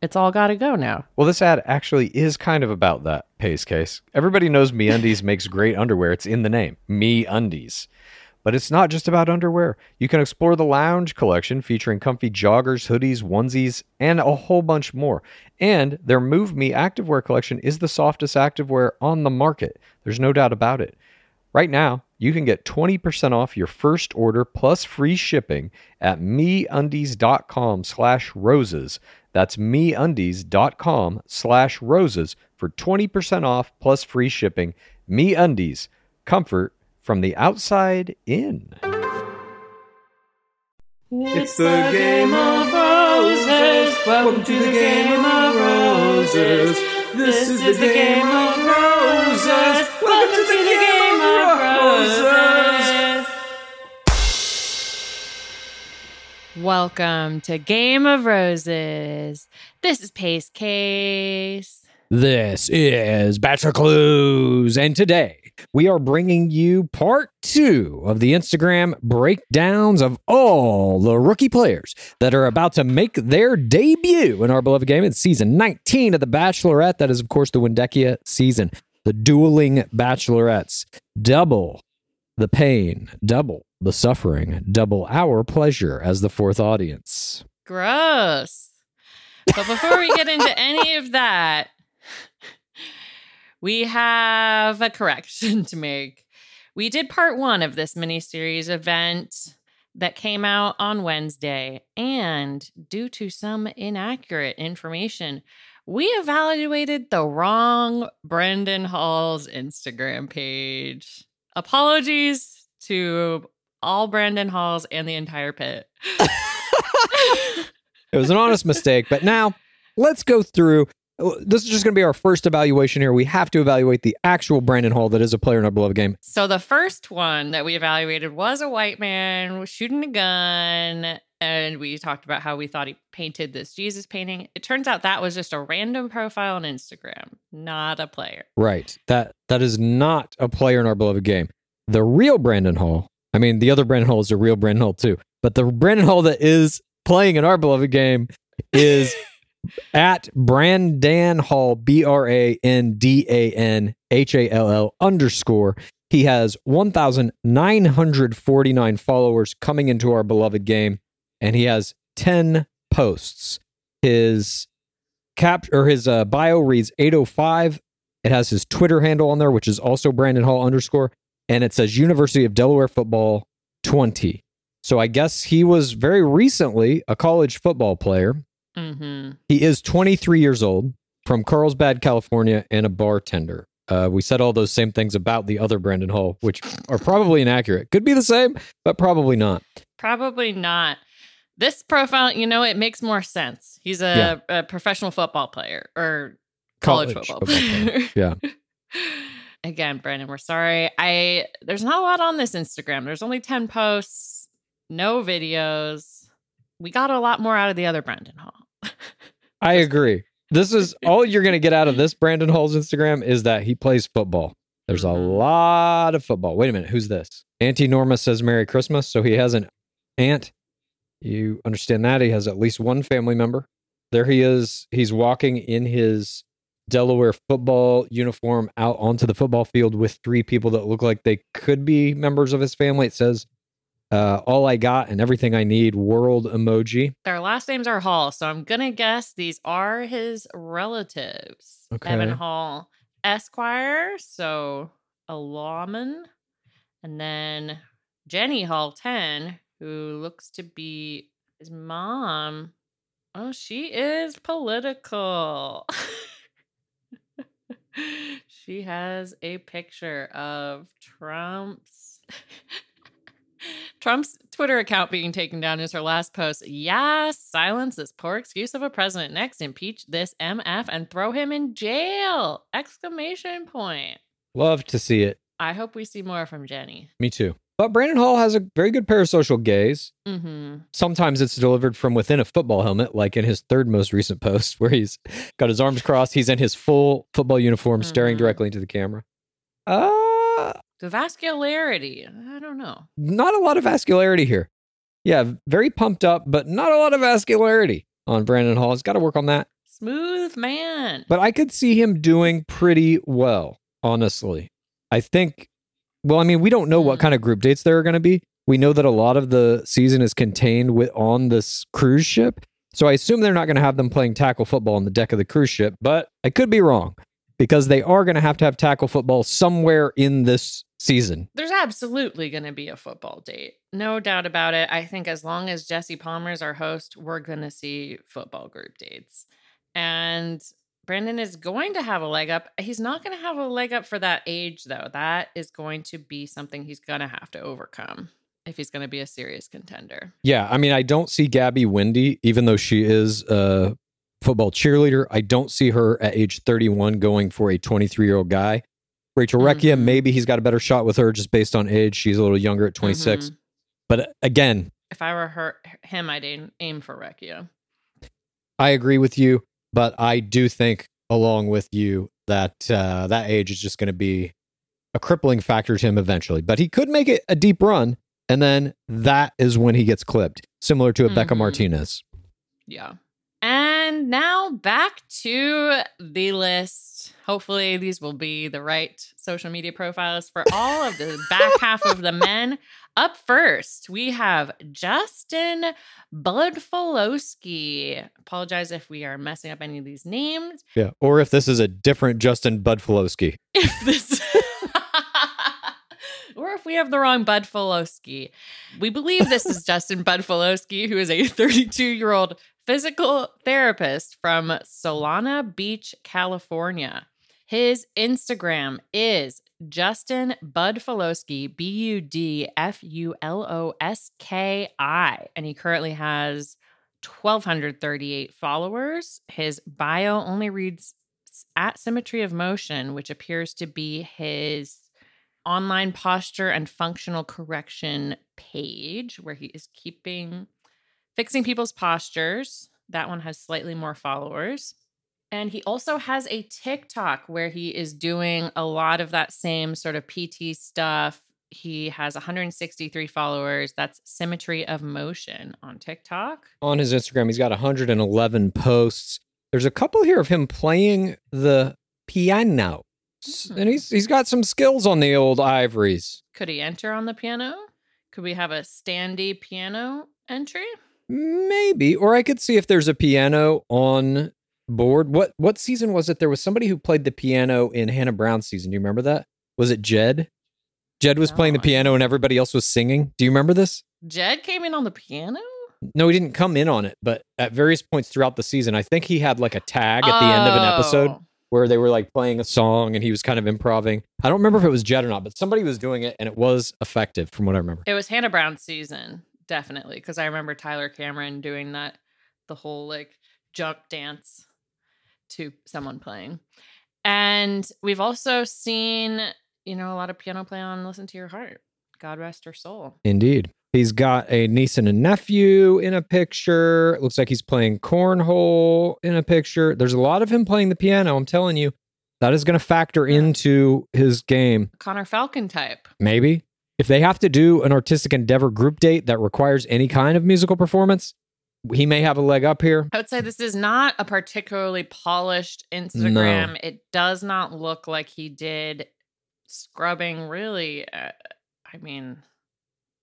It's all got to go now. Well, this ad actually is kind of about that pace case. Everybody knows Me Undies makes great underwear. It's in the name, Me Undies. But it's not just about underwear. You can explore the lounge collection featuring comfy joggers, hoodies, onesies, and a whole bunch more. And their Move Me activewear collection is the softest activewear on the market. There's no doubt about it. Right now, you can get 20% off your first order plus free shipping at meundies.com slash roses. That's meundies.com slash roses for 20% off plus free shipping. MeUndies, comfort from the outside in. It's the game of roses. Welcome to the game of roses. This is the game of roses. Welcome to the game of roses. Welcome to Game of Roses. This is Pace Case. This is Bachelor Clues, and today we are bringing you part two of the Instagram breakdowns of all the rookie players that are about to make their debut in our beloved game. It's season 19 of The Bachelorette. That is, of course, the Windekia season. The dueling bachelorettes. Double the pain, double the suffering, double our pleasure as the fourth audience. Gross. But before we get into any of that, we have a correction to make. We did part one of this miniseries event that came out on Wednesday. And due to some inaccurate information, we evaluated the wrong Brendan Hall's Instagram page. Apologies to all Brandon Halls and the entire pit. It was an honest mistake, but now let's go through. Uh, this is just going to be our first evaluation here. We have to evaluate the actual Brandon Hall that is a player in our beloved game. So the first one that we evaluated was a white man shooting a gun. And we talked about how we thought he painted this Jesus painting. It turns out that was just a random profile on Instagram, not a player. Right. That that is not a player in our beloved game. The real Brandon Hall. I mean, the other Brandon Hall is a real Brandon Hall too. But the Brandon Hall that is playing in our beloved game is at Brandan Hall, B R A N D A N H A L L underscore. He has 1,949 followers coming into our beloved game, and he has 10 posts. His cap or his uh, bio reads 805. It has his Twitter handle on there, which is also Brandon Hall underscore, and it says University of Delaware football 20. So I guess he was very recently a college football player. Mm-hmm. He is 23 years old from Carlsbad, California, and a bartender. Uh, we said all those same things about the other Brandon Hall, which are probably inaccurate. Could be the same, but probably not. Probably not. This profile, you know, it makes more sense. He's a, a professional football player or college, football, player. Yeah. Again, Brandon, we're sorry. I there's not a lot on this Instagram. There's only 10 posts, no videos. We got a lot more out of the other Brandon Hall. I agree. This is all you're going to get out of this Brandon Hall's Instagram is that he plays football. There's a Mhm. lot of football. Wait a minute. Who's this? Auntie Norma says Merry Christmas. So he has an aunt. You understand that? He has at least one family member. There he is. He's walking in his Delaware football uniform out onto the football field with three people that look like they could be members of his family. It says, uh, All I got and everything I need world emoji. Their last names are Hall, so I'm gonna guess these are his relatives. Okay. Evan Hall, Esquire, so a lawman, and then Jenny Hall 10, who looks to be his mom. Oh, she is political. she has a picture of Trump's Trump's Twitter account being taken down is her last post. Yes, silence this poor excuse of a president. Next, impeach this MF and throw him in jail! Exclamation point. Love to see it. I hope we see more from Jenny. Me too. But Brandon Hall has a very good parasocial gaze. Mm-hmm. Sometimes it's delivered from within a football helmet, like in his third most recent post, where he's got his arms crossed. He's in his full football uniform, staring Mhm. directly into the camera. Uh, The vascularity. I don't know. not a lot of vascularity here. Yeah, very pumped up, but not a lot of vascularity on Brandon Hall. He's got to work on that. Smooth man. But I could see him doing pretty well, honestly. I think, well, I mean, we don't know what Mm. kind of group dates there are going to be. We know that a lot of the season is contained with on this cruise ship. So I assume they're not going to have them playing tackle football on the deck of the cruise ship, but I could be wrong because they are going to have to have tackle football somewhere in this season. There's absolutely going to be a football date. No doubt about it. I think as long as Jesse Palmer is our host, we're going to see football group dates. And Brandon is going to have a leg up. He's not going to have a leg up for that age, though. That is going to be something he's going to have to overcome if he's going to be a serious contender. Yeah, I mean, I don't see Gabby Windey, even though she is a football cheerleader. I don't see her at age 31 going for a 23 year old guy. Rachel Recchia, Mhm. maybe he's got a better shot with her just based on age. She's a little younger at 26. Mhm. But uh, again, If I were her, him, I'd aim, aim for Recchia. I agree with you, but I do think, along with you, that uh, that age is just going to be a crippling factor to him eventually. But he could make it a deep run, and then that is when he gets clipped, similar to a Bekah Mhm. Martinez. Yeah. And now back to the list. Hopefully, these will be the right social media profiles for all of the back half of the men. Up first, we have Justin Budfuloski. Apologize if we are messing up any of these names. Yeah. Or if this is a different Justin Budfuloski. If this. or if we have the wrong Budfuloski. We believe this is Justin Budfuloski, who is a 32 year old physical therapist from Solana Beach, California. His Instagram is Justin Budfuloski, B U D F U L O S K I. And he currently has 1,238 followers. His bio only reads at Symmetry of Motion, which appears to be his online posture and functional correction page where he is keeping fixing people's postures. That one has slightly more followers. And he also has a TikTok where he is doing a lot of that same sort of PT stuff. He has 163 followers. That's Symmetry of Motion on TikTok. On his Instagram, he's got 111 posts. There's a couple here of him playing the piano. And he's he's got some skills on the old ivories. Could he enter on the piano? Could we have a standy piano entry? Maybe. Or I could see if there's a piano on board. What what season was it? There was somebody who played the piano in Hannah Brown's season. Do you remember that? Was it Jed? Jed was playing the piano and everybody else was singing. Do you remember this? Jed came in on the piano? No, he didn't come in on it, but at various points throughout the season, I think he had like a tag at the end of an episode Oh. Where they were like playing a song and he was kind of improving. I don't remember if it was Jed or not, but somebody was doing it and it was effective from what I remember. It was Hannah Brown's season, definitely, because I remember Tyler Cameron doing that, the whole like jump dance to someone playing. And we've also seen, you know, a lot of piano play on Listen to Your Heart. God rest her soul. Indeed. He's got a niece and a nephew in a picture. It looks like he's playing cornhole in a picture. There's a lot of him playing the piano. I'm telling you, that is going to factor into his game. Connor Falcon type. Maybe. If they have to do an artistic endeavor group date that requires any kind of musical performance, he may have a leg up here. I would say this is not a particularly polished Instagram. It does not look like he did scrubbing really, uh, I mean,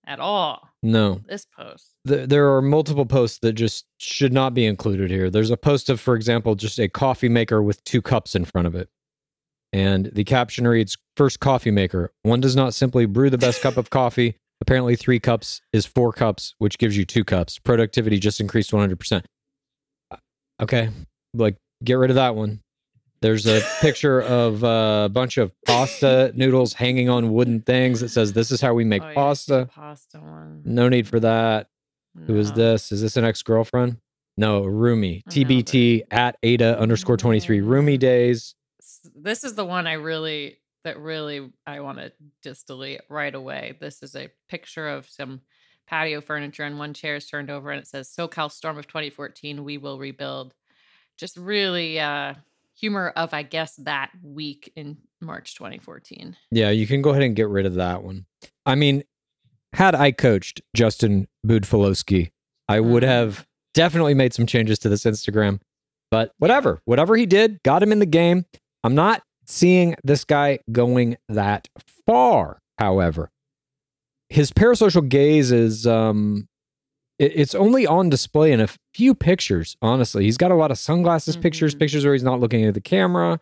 at all. No. This post. Th- there are multiple posts that just should not be included here. There's a post of, for example, just a coffee maker with two cups in front of it. And the caption reads First coffee maker. One does not simply brew the best cup of coffee. Apparently, three cups is four cups, which gives you two cups. Productivity just increased 100%. Uh, Okay. Like, get rid of that one. There's a picture of a bunch of pasta noodles hanging on wooden things that says, This is how we make Oh, pasta. Pasta one. No need for that. Who is this? Is this an ex girlfriend? No, Rumi. No, TBT at Ada underscore 23. Rumi days. This is the one I really, that really, I want to just delete right away. This is a picture of some patio furniture and one chair is turned over and it says SoCal Storm of 2014, we will rebuild. Just really uh humor of, I guess, that week in March 2014. Yeah, you can go ahead and get rid of that one. I mean, had I coached Justin Budfuloski, I would Mhm. have definitely made some changes to this Instagram. But whatever, whatever he did, got him in the game. I'm not seeing this guy going that far, however. His parasocial gaze is um it's only on display in a few pictures, honestly. He's got a lot of sunglasses pictures, Mhm. pictures where he's not looking at the camera.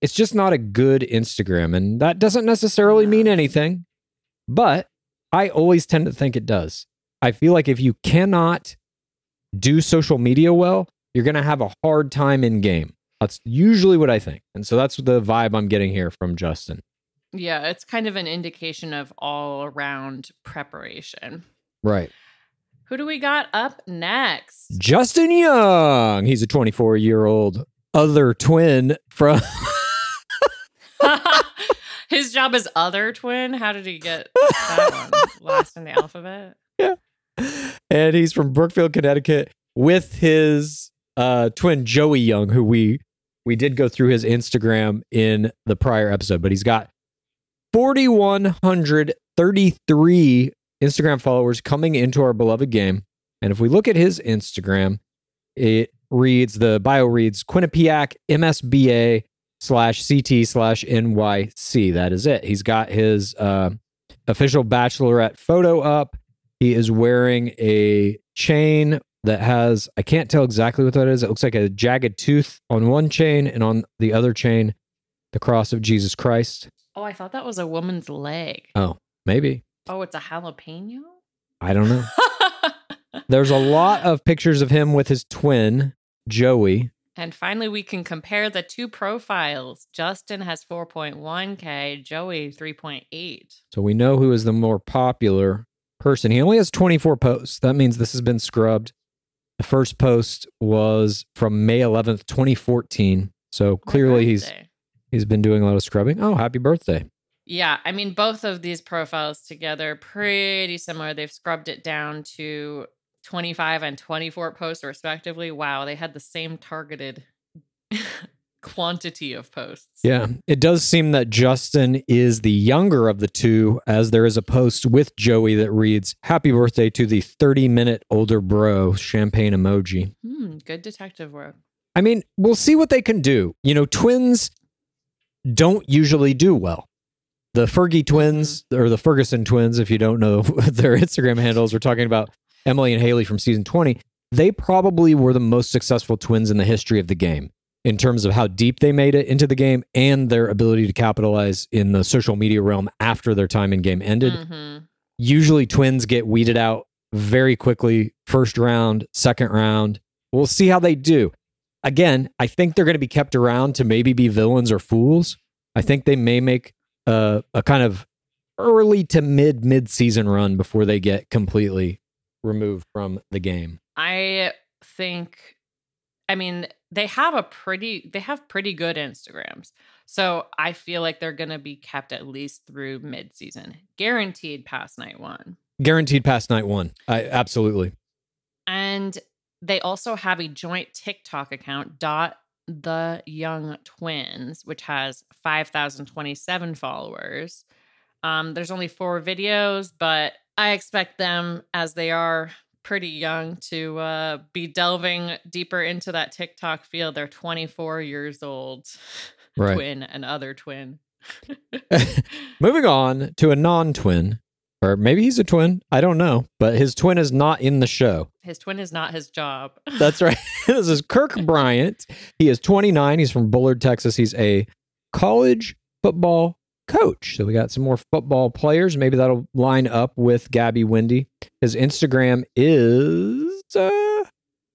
It's just not a good Instagram. And that doesn't necessarily mean anything, but I always tend to think it does. I feel like if you cannot do social media well, you're going to have a hard time in game. That's usually what I think. And so that's the vibe I'm getting here from Justin. Yeah, it's kind of an indication of all around preparation. Right. Who do we got up next? Justin Young. He's a 24 year old other twin from. His job is other twin. How did he get that one? Last in the alphabet. Yeah. And he's from Brookfield, Connecticut, with his uh, twin Joey Young, who we we did go through his Instagram in the prior episode, but he's got 4,133 Instagram followers coming into our beloved game. And if we look at his Instagram, it reads the bio reads Quinnipiac MSBA slash CT slash NYC. That is it. He's got his uh, official bachelorette photo up. He is wearing a chain that has, I can't tell exactly what that is. It looks like a jagged tooth on one chain, and on the other chain, the cross of Jesus Christ. Oh, I thought that was a woman's leg. Oh, maybe. Oh, it's a jalapeno? I don't know. There's a lot of pictures of him with his twin, Joey. and finally, we can compare the two profiles. Justin has 4.1K, Joey 3.8. So we know who is the more popular person. He only has 24 posts. That means this has been scrubbed. The first post was from May 11th, 2014. So clearly he's he's been doing a lot of scrubbing. Oh, happy birthday. Yeah, I mean, both of these profiles together pretty similar. They've scrubbed it down to 25 and 24 posts, respectively. Wow, they had the same targeted quantity of posts. Yeah, it does seem that Justin is the younger of the two, as there is a post with Joey that reads, Happy birthday to the 30 minute older bro, champagne emoji. Hmm, good detective work. I mean, we'll see what they can do. You know, twins don't usually do well. The Fergie twins, or the Ferguson twins, if you don't know their Instagram handles, we're talking about Emily and Haley from season 20. They probably were the most successful twins in the history of the game in terms of how deep they made it into the game and their ability to capitalize in the social media realm after their time in game ended. Mhm. Usually twins get weeded out very quickly, first round, second round. We'll see how they do. Again, I think they're going to be kept around to maybe be villains or fools. I think they may make a, a kind of early to mid mid season run before they get completely removed from the game. I think, I mean, they have a pretty, they have pretty good Instagrams. So I feel like they're going to be kept at least through mid season, guaranteed past night one. Guaranteed past night one. I absolutely. And they also have a joint TikTok account, dot the young twins, which has 5,027 followers. Um, there's only four videos, but I expect them, as they are pretty young, to uh, be delving deeper into that TikTok field. They're 24 years old, Right. twin and other twin. Moving on to a non twin, or maybe he's a twin. I don't know, but his twin is not in the show. His twin is not his job. That's right. this is Kirk Bryant. He is 29. He's from Bullard, Texas. He's a college football coach. So we got some more football players. Maybe that'll line up with Gabby Windey. His Instagram is uh,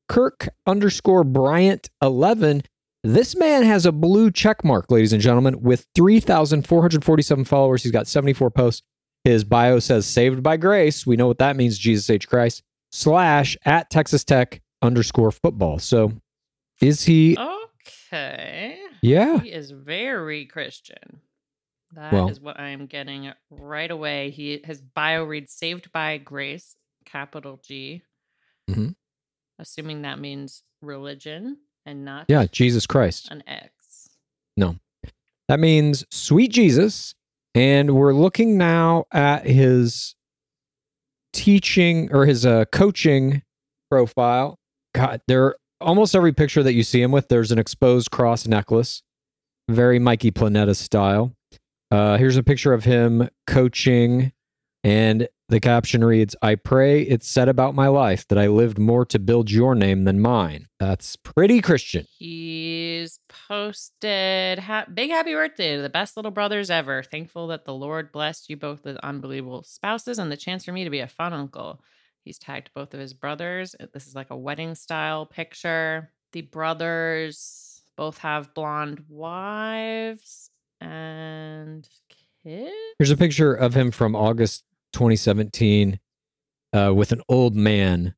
Kirk underscore Bryant 11. This man has a blue check mark, ladies and gentlemen, with 3,447 followers. He's got 74 posts. His bio says saved by grace. We know what that means, Jesus H. Christ slash at Texas Tech underscore football. So is he? Okay. Yeah. He is very Christian. That is Well- what I am getting right away. He his bio reads "Saved by Grace," capital G. Mm-hmm. Assuming that means religion and not Yeah. Jesus Christ. an X. No. That means sweet Jesus. And we're looking now at his teaching or his uh, coaching profile. God, there almost every picture that you see him with, there's an exposed cross necklace, very Mikey Planeta style. Uh, here's a picture of him coaching, and the caption reads, I pray it's said about my life that I lived more to build your name than mine. That's pretty Christian. He's posted ha- big happy birthday to the best little brothers ever. Thankful that the Lord blessed you both with unbelievable spouses and the chance for me to be a fun uncle. He's tagged both of his brothers. Uh, this is like a wedding style picture. The brothers both have blonde wives and kids. Here's a picture of him from August 2017 uh, with an old man,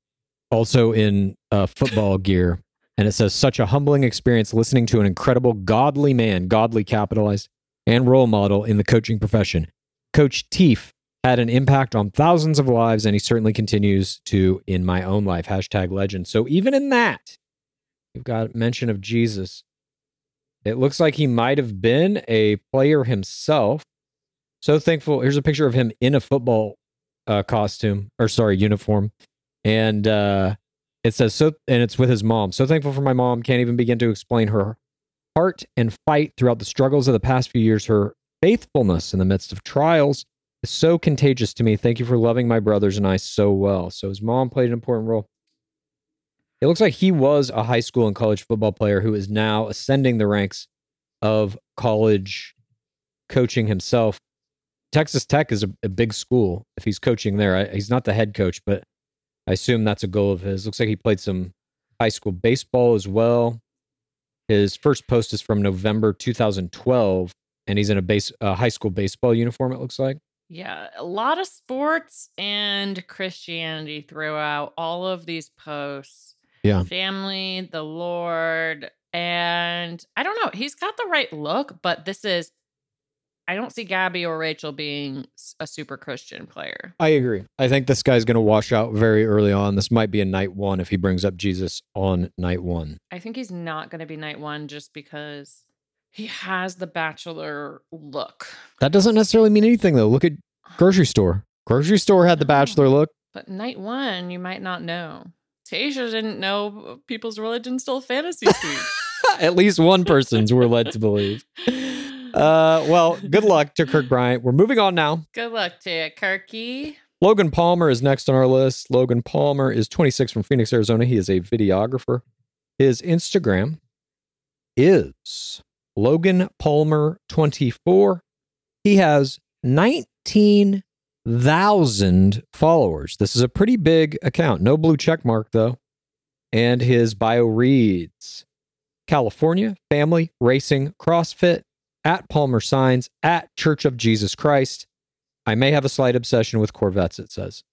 also in uh, football gear. And it says, such a humbling experience listening to an incredible, godly man, godly capitalized, and role model in the coaching profession. Coach Teef had an impact on thousands of lives, and he certainly continues to in my own life. Hashtag legend. So even in that, you've got mention of Jesus. It looks like he might have been a player himself. So thankful. Here's a picture of him in a football uh, costume, or sorry, uniform, and uh, it says so, and it's with his mom. So thankful for my mom. Can't even begin to explain her heart and fight throughout the struggles of the past few years. Her faithfulness in the midst of trials is so contagious to me. Thank you for loving my brothers and I so well. So his mom played an important role. It looks like he was a high school and college football player who is now ascending the ranks of college coaching himself. Texas Tech is a, a big school. If he's coaching there, I, he's not the head coach, but I assume that's a goal of his. Looks like he played some high school baseball as well. His first post is from November 2012, and he's in a base a high school baseball uniform. It looks like. Yeah, a lot of sports and Christianity throughout all of these posts. Yeah. Family, the Lord, and I don't know. He's got the right look, but this is I don't see Gabby or Rachel being a super Christian player. I agree. I think this guy's going to wash out very early on. This might be a night one if he brings up Jesus on night one. I think he's not going to be night one just because he has the bachelor look. That doesn't necessarily mean anything though. Look at grocery store. Grocery store had the bachelor look. But night one, you might not know. Tayshia didn't know people's religion still fantasy suite. At least one person's we're led to believe. Uh, well, good luck to Kirk Bryant. We're moving on now. Good luck to you, Kirky. Logan Palmer is next on our list. Logan Palmer is 26 from Phoenix, Arizona. He is a videographer. His Instagram is Logan Palmer 24. He has 19,000 followers. This is a pretty big account. No blue check mark, though. And his bio reads California, family, racing, CrossFit, at Palmer Signs, at Church of Jesus Christ. I may have a slight obsession with Corvettes, it says.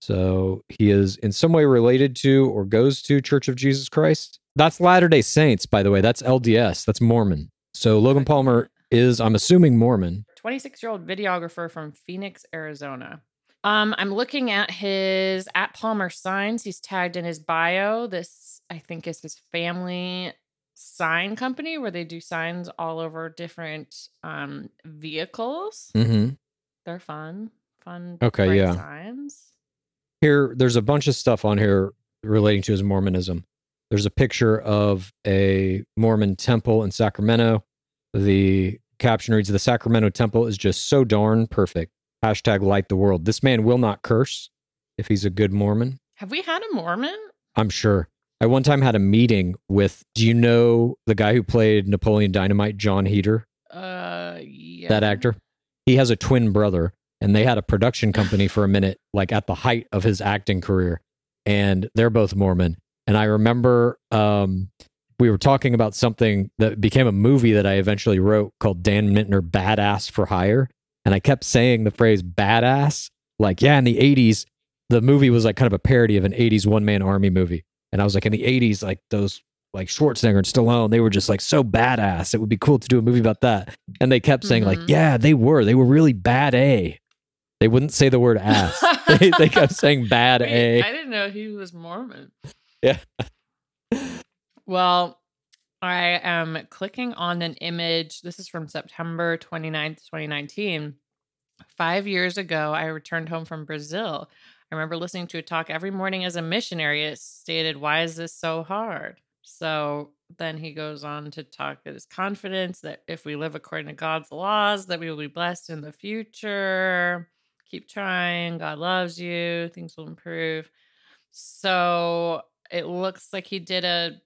So he is in some way related to or goes to Church of Jesus Christ. That's Latter day Saints, by the way. That's LDS. That's Mormon. So Logan Palmer is, I'm assuming, Mormon. 26 year old videographer from Phoenix, Arizona. Um, I'm looking at his at Palmer signs. He's tagged in his bio. This, I think, is his family sign company where they do signs all over different um vehicles. Mm-hmm. They're fun, fun. Okay, yeah. Signs. Here, there's a bunch of stuff on here relating to his Mormonism. There's a picture of a Mormon temple in Sacramento. The caption reads The Sacramento temple is just so darn perfect. Hashtag light the world. This man will not curse if he's a good Mormon. Have we had a Mormon? I'm sure. I one time had a meeting with, do you know the guy who played Napoleon Dynamite, Jon Heder, Uh, yeah. that actor? He has a twin brother, and they had a production company for a minute, like at the height of his acting career. And they're both Mormon. And I remember um, we were talking about something that became a movie that I eventually wrote called Dan Mintner Badass for Hire. And I kept saying the phrase badass. Like, yeah, in the 80s, the movie was like kind of a parody of an 80s one man army movie. And I was like, in the 80s, like those like Schwarzenegger and Stallone, they were just like so badass. It would be cool to do a movie about that. And they kept saying, like, Mhm. yeah, they were. They were really bad A. They wouldn't say the word ass. they, they kept saying bad A. I didn't know he was Mormon. Yeah. well, I am clicking on an image. This is from September 29th, 2019. Five years ago, I returned home from Brazil. I remember listening to a talk every morning as a missionary. It stated, Why is this so hard? So then he goes on to talk at his confidence that if we live according to God's laws, that we will be blessed in the future. Keep trying. God loves you. Things will improve. So it looks like he did a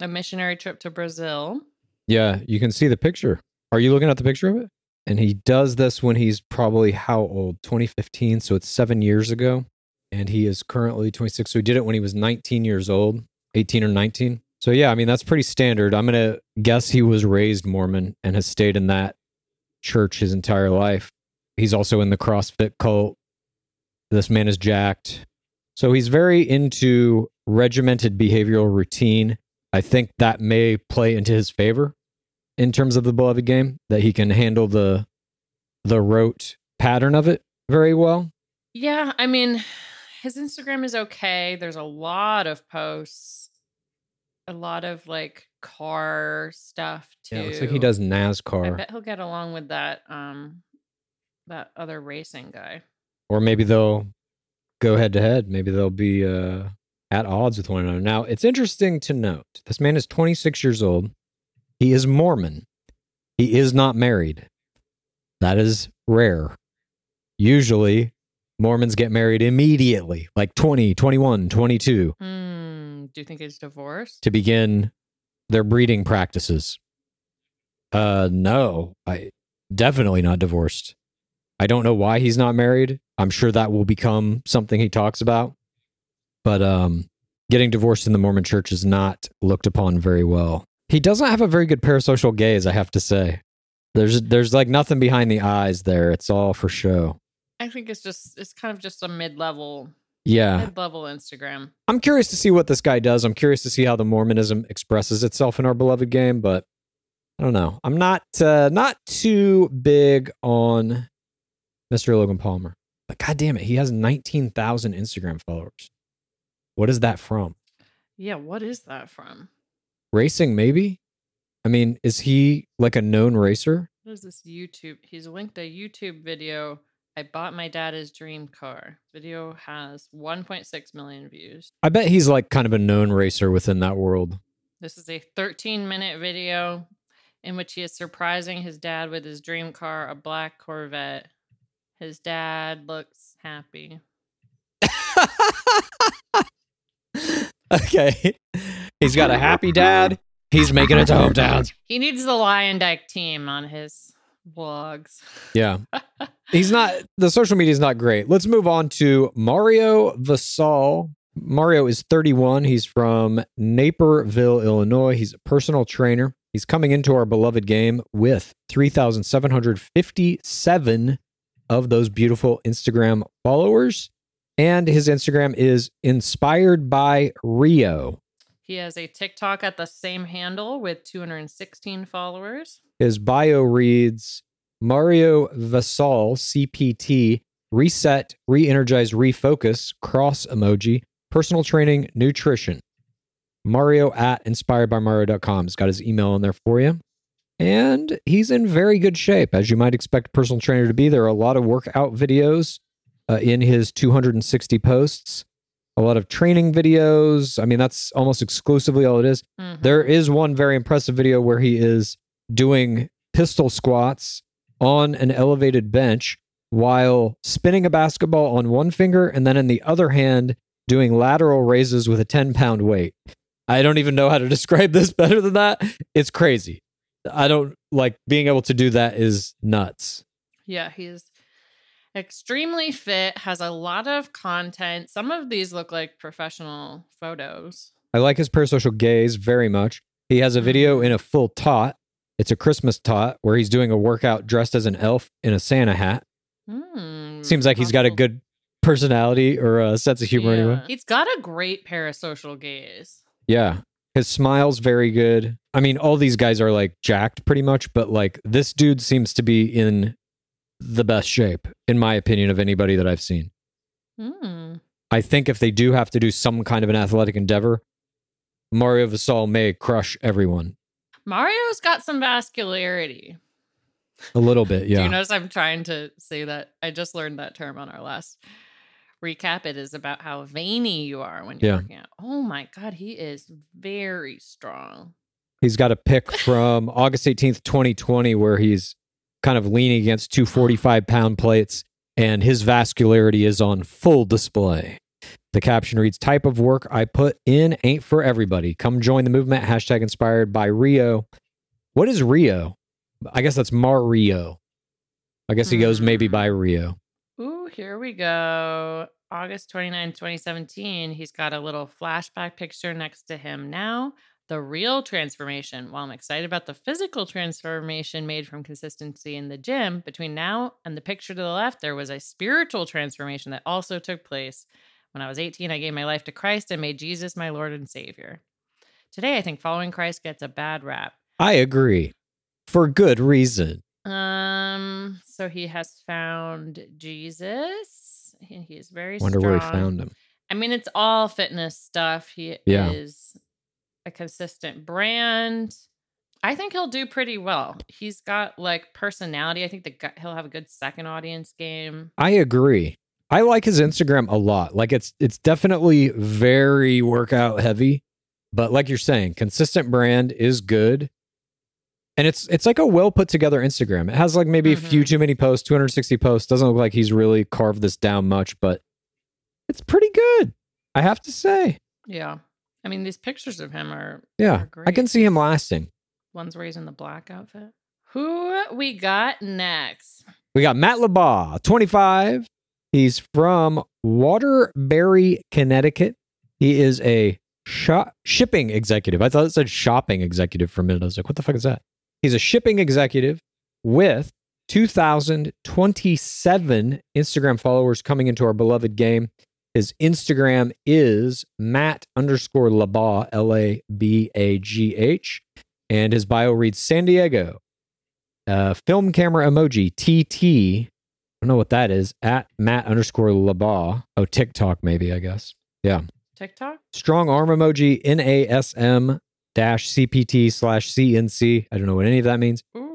a missionary trip to Brazil. Yeah, you can see the picture. Are you looking at the picture of it? And he does this when he's probably how old? 2015. So it's seven years ago. And he is currently 26. So he did it when he was 19 years old, 18 or 19. So yeah, I mean, that's pretty standard. I'm to guess he was raised Mormon and has stayed in that church his entire life. He's also in the CrossFit cult. This man is jacked. So he's very into regimented behavioral routine. I think that may play into his favor in terms of the beloved game that he can handle the the rote pattern of it very well. Yeah, I mean, his Instagram is okay. There's a lot of posts, a lot of like car stuff too. Yeah, it looks like he does NASCAR. I bet he'll get along with that um that other racing guy. or maybe they'll go head to head. Maybe they'll be uh at odds with one another. Now, it's interesting to note this man is 26 years old. He is Mormon. He is not married. That is rare. Usually, Mormons get married immediately, like 20, 21, 22. Hmm. Do you think he's divorced? to begin their breeding practices. Uh no. I definitely not divorced. I don't know why he's not married. I'm sure that will become something he talks about. But um, getting divorced in the Mormon church is not looked upon very well. He doesn't have a very good parasocial gaze, I have to say. There's there's like nothing behind the eyes there. It's all for show. I think it's just it's kind of just a mid level Yeah. mid level Instagram. I'm curious to see what this guy does. I'm curious to see how the Mormonism expresses itself in our beloved game, but I don't know. I'm not uh, not too big on Mr. Logan Palmer. But god damn it, he has 19,000 Instagram followers. What is that from? Yeah, what is that from? Racing maybe? I mean, is he like a known racer? What is this YouTube? He's linked a YouTube video. I bought my dad his dream car. Video has 1.6 million views. I bet he's like kind of a known racer within that world. This is a 13 minute video in which he is surprising his dad with his dream car, a black Corvette. His dad looks happy. okay. He's got a happy dad. He's making it to hometowns. He needs the Lion Deck team on his blogs. Yeah. He's not the social media is not great. Let's move on to Mario Vassall. Mario is 31. He's from Naperville, Illinois. He's a personal trainer. He's coming into our beloved game with 3,757 of those beautiful Instagram followers. And his Instagram is inspired by Rio. He has a TikTok at the same handle with 216 followers. His bio reads Mario Vassall, CPT, reset, re energize, refocus, cross emoji, personal training, nutrition. Mario at inspiredbymario.com. He's got his email in there for you. And he's in very good shape, as you might expect a personal trainer to be. There are a lot of workout videos uh, in his 260 posts, a lot of training videos. I mean, that's almost exclusively all it is. Mhm. There is one very impressive video where he is doing pistol squats on an elevated bench while spinning a basketball on one finger and then in the other hand doing lateral raises with a 10 pound weight. I don't even know how to describe this better than that. It's crazy. I don't like being able to do that is nuts. Yeah, he's extremely fit, has a lot of content. Some of these look like professional photos. I like his parasocial gaze very much. He has a video in a full tot. It's a Christmas tot where he's doing a workout dressed as an elf in a Santa hat. Hmm, Seems like he's got a good personality or a sense of humor anyway. He's got a great parasocial gaze. Yeah. His smile's very good. I mean, all these guys are like jacked pretty much, but like this dude seems to be in the best shape, in my opinion, of anybody that I've seen. Hmm. I think if they do have to do some kind of an athletic endeavor, Mario Vassall may crush everyone Mario's got some vascularity. a little bit. yeah. Do you notice I'm trying to say that? I just learned that term on our last recap. It is about how veiny you are when you're Yeah. working out. Oh my God, he is very strong. He's got a pic from August 18th, 2020, where he's kind of leaning against two 45 pound plates and his vascularity is on full display. The caption reads Type of work I put in ain't for everybody. Come join the movement. Hashtag inspired by Rio. What is Rio? I guess that's Mario. I guess he goes maybe by mm. Rio. Ooh, here we go. August 29, 2017. He's got a little flashback picture next to him now. The real transformation. While I'm excited about the physical transformation made from consistency in the gym, between now and the picture to the left, there was a spiritual transformation that also took place. When I was 18, I gave my life to Christ and made Jesus my Lord and Savior. Today, I think following Christ gets a bad rap. I agree. For good reason. Um, so he has found Jesus. He, he is very Wonder where he found him. I mean, it's all fitness stuff. He Yeah. is a consistent brand. I think he'll do pretty well. He's got like personality. I think the guy, he'll have a good second audience game. I agree. I like his Instagram a lot. Like it's it's definitely very workout heavy, but like you're saying, consistent brand is good. And it's it's like a well put together Instagram. It has like maybe a few mm-hmm. too many posts, 260 posts. Doesn't look like he's really carved this down much, but it's pretty good. I have to say. Yeah. I mean, these pictures of him are Yeah. are I can see him lasting. ones where he's in the black outfit. Who we got next? We got Matt Labaugh, 25. He's from Waterbury, Connecticut. He is a shop, shipping executive. I thought it said shopping executive for a minute. I was like, what the fuck is that? He's a shipping executive with 2,027 Instagram followers coming into our beloved game. His Instagram is Matt underscore Labagh, L A B A G H. And his bio reads San Diego, uh, film camera emoji, TT. I don't know what that is. At Matt underscore Labagh. Oh, TikTok, maybe, I guess. Yeah. TikTok? Strong arm emoji, NASM dash CPT slash CNC. I don't know what any of that means. Ooh.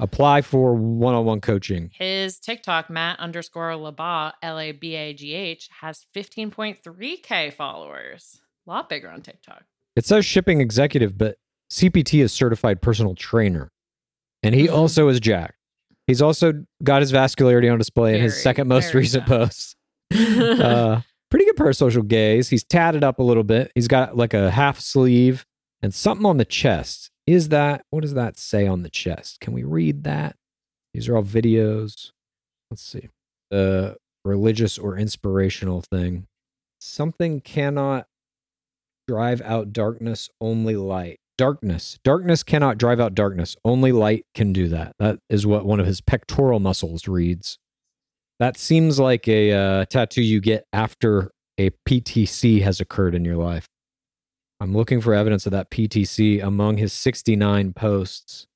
Apply for one on one coaching. His TikTok, Matt underscore Labagh, L A B A G H, has 15.3K followers. A lot bigger on TikTok. It says shipping executive, but CPT is certified personal trainer. And he Mhm. also is jacked. He's also got his vascularity on display in his second most recent jacked. post. uh, pretty good parasocial gaze. He's tatted up a little bit. He's got like a half sleeve and something on the chest. Is that what does that say on the chest? Can we read that? These are all videos. Let's see. The religious or inspirational thing. Something cannot drive out darkness, only light. Darkness. Darkness cannot drive out darkness. Only light can do that. That is what one of his pectoral muscles reads. That seems like a uh, tattoo you get after a PTC has occurred in your life. I'm looking for evidence of that PTC among his 69 posts.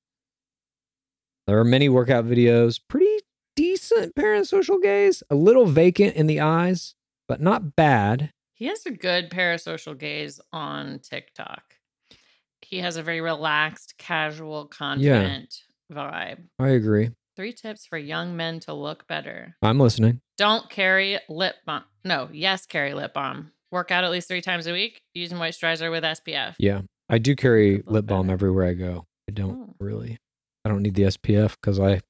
There are many workout videos, pretty decent parasocial gaze, a little vacant in the eyes, but not bad. He has a good parasocial gaze on TikTok. He has a very relaxed, casual, confident vibe. I agree. Three tips for young men to look better. I'm listening. Don't carry lip balm. No, yes, carry lip balm. Work out at least three times a week. Use moisturizer with SPF. Yeah, I do carry lip balm better. everywhere I go. I don't Oh. really. I don't need the SPF because I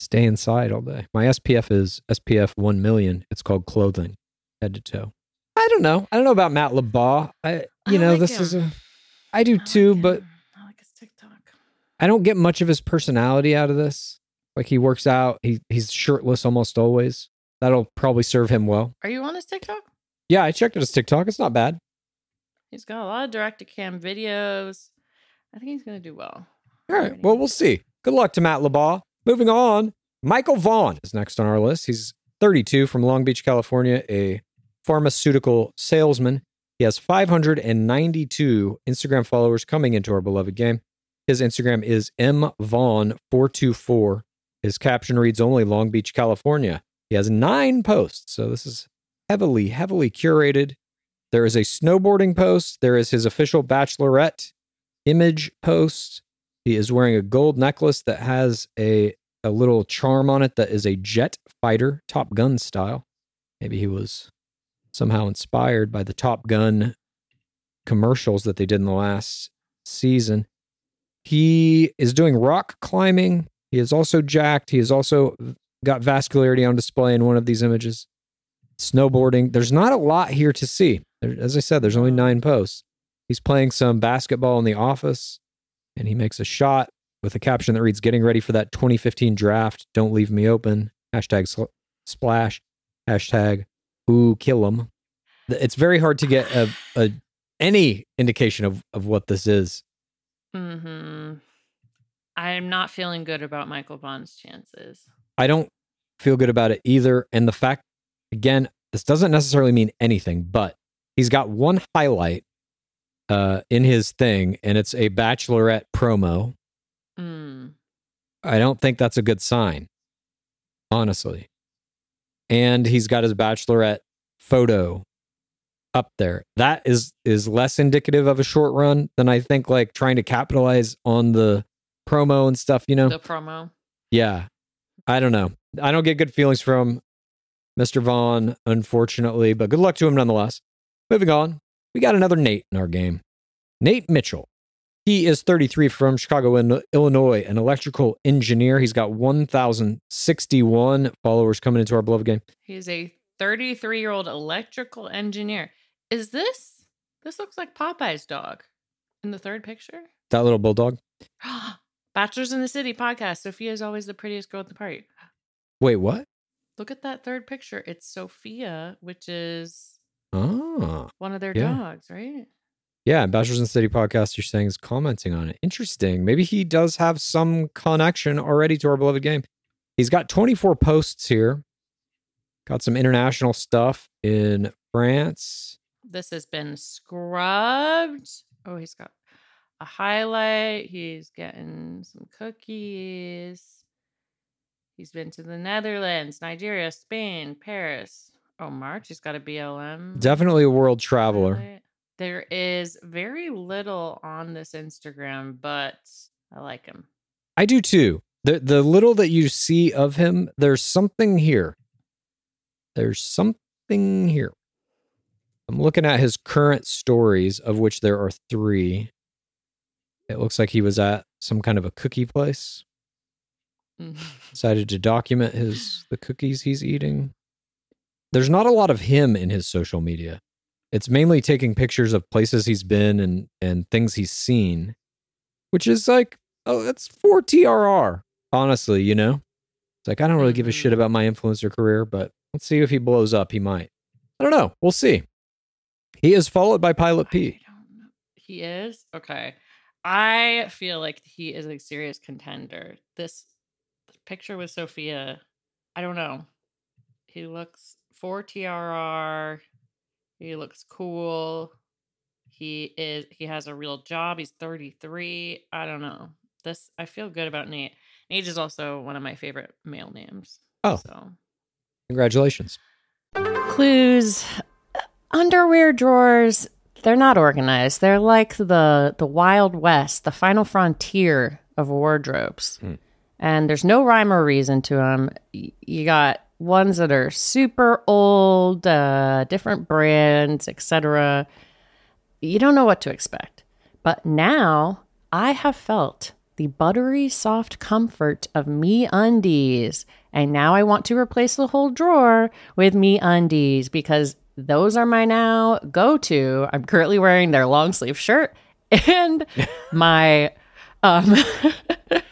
stay inside all day. My SPF is SPF 1 million. It's called clothing, head to toe. I don't know. I don't know about Matt Labagh. I, you I know, like this is him. a. I do I like too, but. I like his TikTok. I don't get much of his personality out of this. Like he works out, he he's shirtless almost always. That'll probably serve him well. Are you on his TikTok? Yeah, I checked out his TikTok. It's not bad. He's got a lot of direct to cam videos. I think he's gonna do well. All right. Well, we'll see. Good luck to Matt Labagh. Moving on, Michael Vaughn is next on our list. He's 32 from Long Beach, California, a pharmaceutical salesman. He has 592 Instagram followers coming into our beloved game. His Instagram is mvaughn424. His caption reads only Long Beach, California. He has nine posts. So this is heavily, heavily curated. There is a snowboarding post. There is his official bachelorette image post. He is wearing a gold necklace that has a, a little charm on it that is a jet fighter, Top Gun style. Maybe he was somehow inspired by the Top Gun commercials that they did in the last season. He is doing rock climbing. He is also jacked. He has also got vascularity on display in one of these images. Snowboarding. There's not a lot here to see. There, as I said, there's only nine posts. He's playing some basketball in the office and he makes a shot with a caption that reads, Getting ready for that 2015 draft. Don't leave me open. Hashtag sl- splash. Hashtag ooh, kill him. It's very hard to get a, a any indication of, of what this is. Mm-hmm. I'm not feeling good about Michael Vaughn's chances. I don't feel good about it either. And the fact, again, this doesn't necessarily mean anything, but he's got one highlight uh, in his thing, and it's a bachelorette promo. Mm. I don't think that's a good sign, honestly. And he's got his bachelorette photo up there. That is is less indicative of a short run than I think like trying to capitalize on the promo and stuff, you know. The promo. Yeah. I don't know. I don't get good feelings from Mr. Vaughn, unfortunately, but good luck to him nonetheless. Moving on, we got another Nate in our game. Nate Mitchell. He is 33 from Chicago, Illinois, an electrical engineer. He's got 1,061 followers coming into our beloved game. He's a 33 year old electrical engineer. Is this? This looks like Popeye's dog in the third picture. That little bulldog. Bachelors in the City podcast. Sophia is always the prettiest girl at the party. Wait, what? Look at that third picture. It's Sophia, which is Oh. one of their Yeah. dogs, right? Yeah, Bachelors in the City podcast, you're saying is commenting on it. Interesting. Maybe he does have some connection already to our beloved game. He's got 24 posts here. Got some international stuff in France. This has been scrubbed. Oh, he's got a highlight. He's getting some cookies. He's been to the Netherlands, Nigeria, Spain, Paris. Oh, March. He's got a BLM. Definitely a world traveler. There is very little on this Instagram, but I like him. I do too. The the little that you see of him, there's something here. There's something here. I'm looking at his current stories, of which there are three. It looks like he was at some kind of a cookie place. Decided to document his the cookies he's eating. There's not a lot of him in his social media. It's mainly taking pictures of places he's been and and things he's seen, which is like oh, that's for TRR. Honestly, you know, it's like I don't really give a shit Mhm. about my influencer career, but let's see if he blows up. He might. I don't know. We'll see. He is followed by Pilot I P. don't know. He is okay. I feel like he is a serious contender. This picture with Sophia, I don't know. He looks for TRR. He looks cool. He is. He has a real job. He's thirty three. I don't know. This I feel good about Nate. Nate is also one of my favorite male names. Oh. so Congratulations. clues underwear drawers they're not organized they're like the the wild west the final frontier of wardrobes Hmm. And there's no rhyme or reason to them you got ones that are super old uh, different brands etc you don't know what to expect. But now i have felt the buttery soft comfort of me undies. And now i want to replace the whole drawer with me undies because those are my now go to i'm currently wearing their long sleeve shirt and my um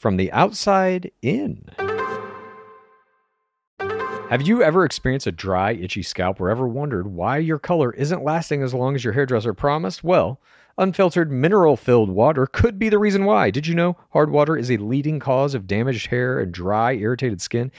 from the outside in. Have you ever experienced a dry, itchy scalp or ever wondered why your color isn't lasting as long as your hairdresser promised? Well, unfiltered mineral filled water could be the reason why. Did you know hard water is a leading cause of damaged hair and dry, irritated skin?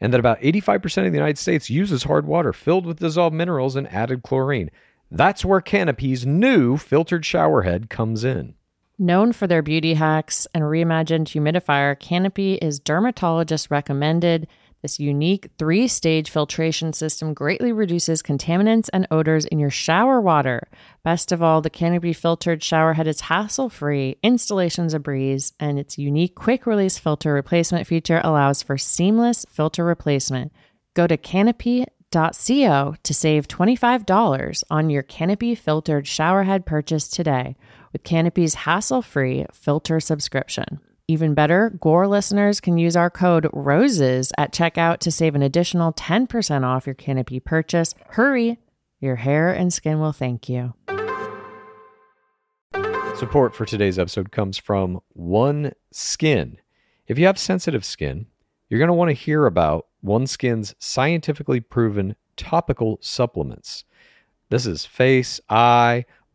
And that about 85% of the United States uses hard water filled with dissolved minerals and added chlorine. That's where Canopy's new filtered shower head comes in. Known for their beauty hacks and reimagined humidifier, Canopy is dermatologist recommended. This unique three stage filtration system greatly reduces contaminants and odors in your shower water. Best of all, the Canopy filtered shower head is hassle free, installation's a breeze, and its unique quick release filter replacement feature allows for seamless filter replacement. Go to canopy.co to save $25 on your Canopy filtered shower head purchase today with Canopy's hassle free filter subscription. Even better, Gore listeners can use our code ROSES at checkout to save an additional 10% off your Canopy purchase. Hurry! Your hair and skin will thank you. Support for today's episode comes from One Skin. If you have sensitive skin, you're going to want to hear about One Skin's scientifically proven topical supplements. This is face, eye,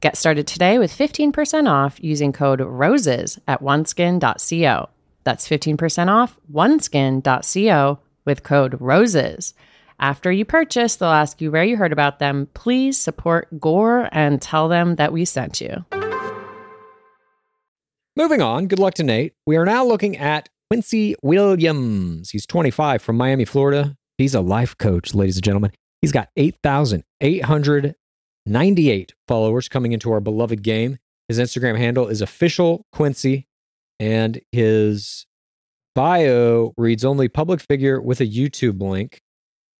Get started today with 15% off using code ROSES at oneskin.co. That's 15% off oneskin.co with code ROSES. After you purchase, they'll ask you where you heard about them. Please support Gore and tell them that we sent you. Moving on, good luck to Nate. We are now looking at Quincy Williams. He's 25 from Miami, Florida. He's a life coach, ladies and gentlemen. He's got 8,898 followers coming into our beloved game. His Instagram handle is official Quincy, and his bio reads only public figure with a YouTube link.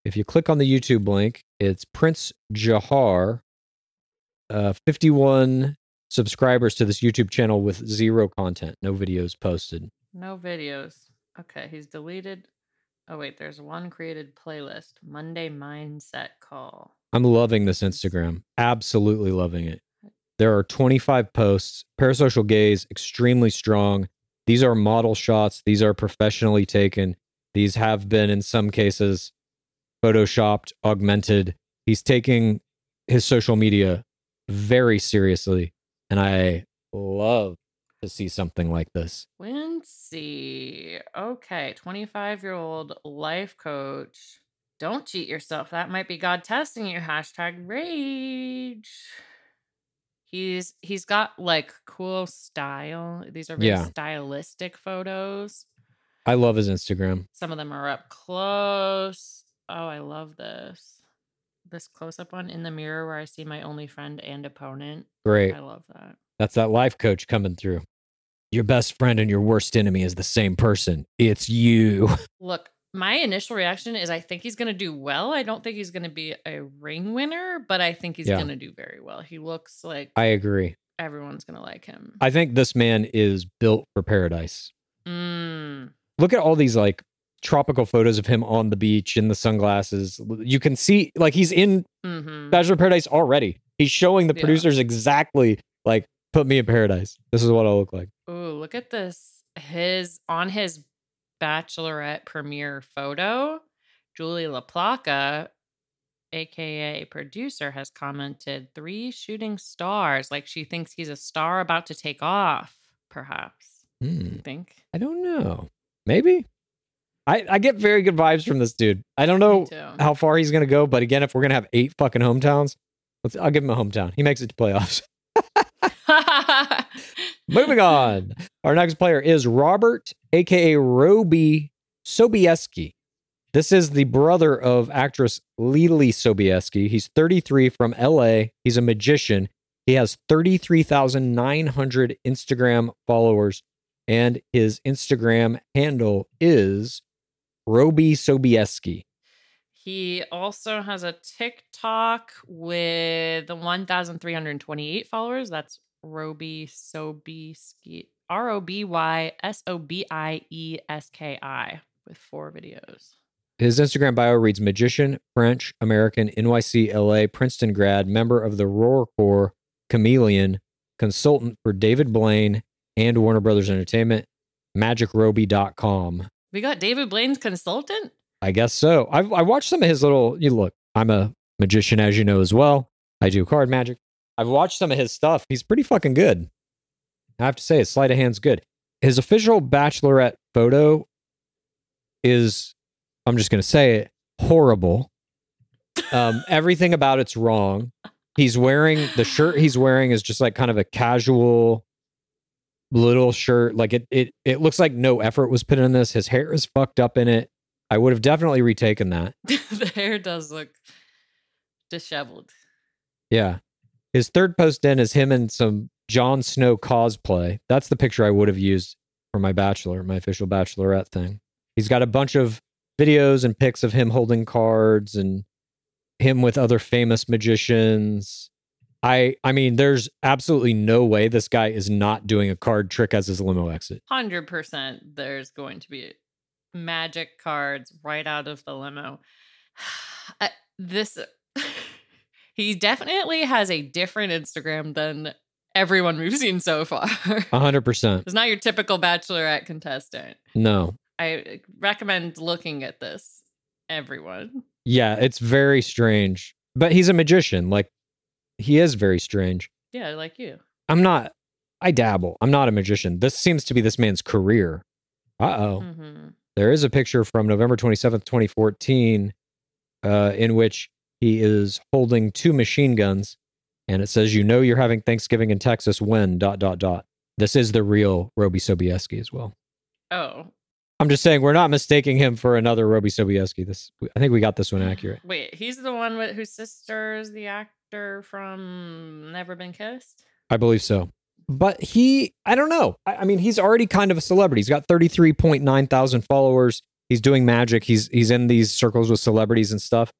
If you click on the YouTube link, it's Prince Jahar, uh, 51 subscribers to this YouTube channel with zero content, no videos posted. No videos. Okay, he's deleted. Oh, wait, there's one created playlist Monday Mindset Call. I'm loving this Instagram. Absolutely loving it. There are 25 posts. Parasocial gaze, extremely strong. These are model shots. These are professionally taken. These have been, in some cases, photoshopped, augmented. He's taking his social media very seriously. And I love to see something like this. Quincy. Okay, 25 year old life coach. Don't cheat yourself. That might be God testing you. Hashtag rage. He's he's got like cool style. These are very Yeah. stylistic photos. I love his Instagram. Some of them are up close. Oh, I love this. This close up one in the mirror where I see my only friend and opponent. Great. I love that. That's that life coach coming through. Your best friend and your worst enemy is the same person. It's you. Look, my initial reaction is I think he's going to do well. I don't think he's going to be a ring winner, but I think he's Yeah. going to do very well. He looks like I agree. everyone's going to like him. I think this man is built for paradise. Mm, Look at all these like tropical photos of him on the beach in the sunglasses. You can see like he's in hmm Bachelor Paradise already. He's showing the Yeah. producers exactly like put me in paradise. This is what I'll look like. Ooh, look at this. His on his bachelorette premiere photo, Julie LaPlaca, aka producer, has commented three shooting stars. Like she thinks he's a star about to take off, perhaps. Hmm, You think? I don't know. Maybe. I, I get very good vibes from this dude. I don't know how far he's gonna go, but again, if we're gonna have eight fucking hometowns, let's I'll give him a hometown. He makes it to playoffs. Moving on. Our next player is Robert, aka Roby Sobieski. This is the brother of actress Leelee Sobieski. He's 33 from LA. He's a magician. He has 33,900 Instagram followers, and his Instagram handle is Roby Sobieski. He also has a TikTok with 1,328 followers. That's Roby Sobieski, R O B Y S O B I E S K I, with four videos. His Instagram bio reads magician, French, American, NYC, LA, Princeton grad, member of the Roar Corps, chameleon, consultant for David Blaine and Warner Brothers Entertainment, magicroby.com. We got David Blaine's consultant. I guess so. I've, I watched some of his little, you look, I'm a magician, as you know, as well. I do card magic. I've watched some of his stuff. He's pretty fucking good. I have to say, his sleight of hand's good. His official bachelorette photo is, I'm just going to say it, horrible. Um, everything about it's wrong. He's wearing the shirt he's wearing is just like kind of a casual little shirt. Like it, it, it looks like no effort was put in this. His hair is fucked up in it. I would have definitely retaken that. the hair does look disheveled. Yeah. His third post in is him in some Jon Snow cosplay. That's the picture I would have used for my bachelor, my official bachelorette thing. He's got a bunch of videos and pics of him holding cards and him with other famous magicians. I I mean, there's absolutely no way this guy is not doing a card trick as his limo exit. Hundred percent. There's going to be magic cards right out of the limo. I- this he definitely has a different Instagram than everyone we've seen so far. Hundred percent. It's not your typical bachelorette contestant. No. I recommend looking at this, everyone. Yeah, it's very strange. But he's a magician. Like he is very strange. Yeah, like you. I'm not I dabble. I'm not a magician. This seems to be this man's career. Uh-oh. hmm There is a picture from November 27th, 2014, uh, in which he is holding two machine guns, and it says, "You know, you're having Thanksgiving in Texas when dot dot dot." This is the real Roby Sobieski as well. Oh, I'm just saying we're not mistaking him for another Roby Sobieski. This, I think we got this one mm-hmm. accurate. wait, he's the one with whose sister is the actor from Never Been Kissed. I believe so. But he, I don't know. I, I mean, he's already kind of a celebrity. He's got 33.9 thousand followers. He's doing magic. He's he's in these circles with celebrities and stuff.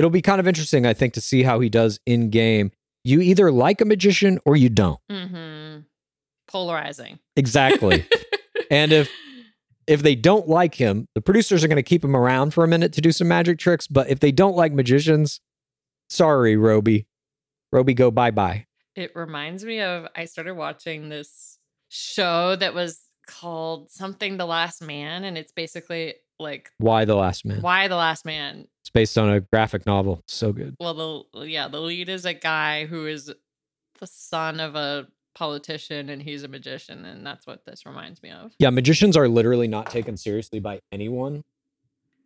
It'll be kind of interesting, I think, to see how he does in game. You either like a magician or you don't. Mm-hmm. Polarizing. Exactly. and if if they don't like him, the producers are going to keep him around for a minute to do some magic tricks. But if they don't like magicians, sorry, Roby. Roby, go bye bye. It reminds me of I started watching this show that was called something The Last Man, and it's basically like Why the last man? why the last man. It's based on a graphic novel. So good. Well, the yeah, the lead is a guy who is the son of a politician, and he's a magician, and that's what this reminds me of. Yeah, magicians are literally not taken seriously by anyone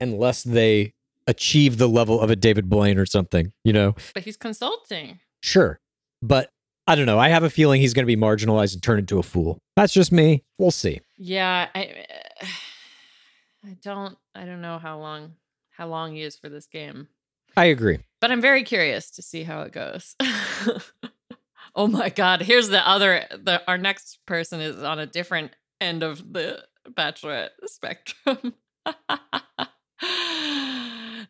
unless they achieve the level of a David Blaine or something, you know? But he's consulting. Sure. But I don't know. I have a feeling he's going to be marginalized and turned into a fool. That's just me. We'll see. Yeah, I I don't I don't know how long how long he is for this game. I agree. But I'm very curious to see how it goes. oh my god, here's the other the our next person is on a different end of the bachelorette spectrum.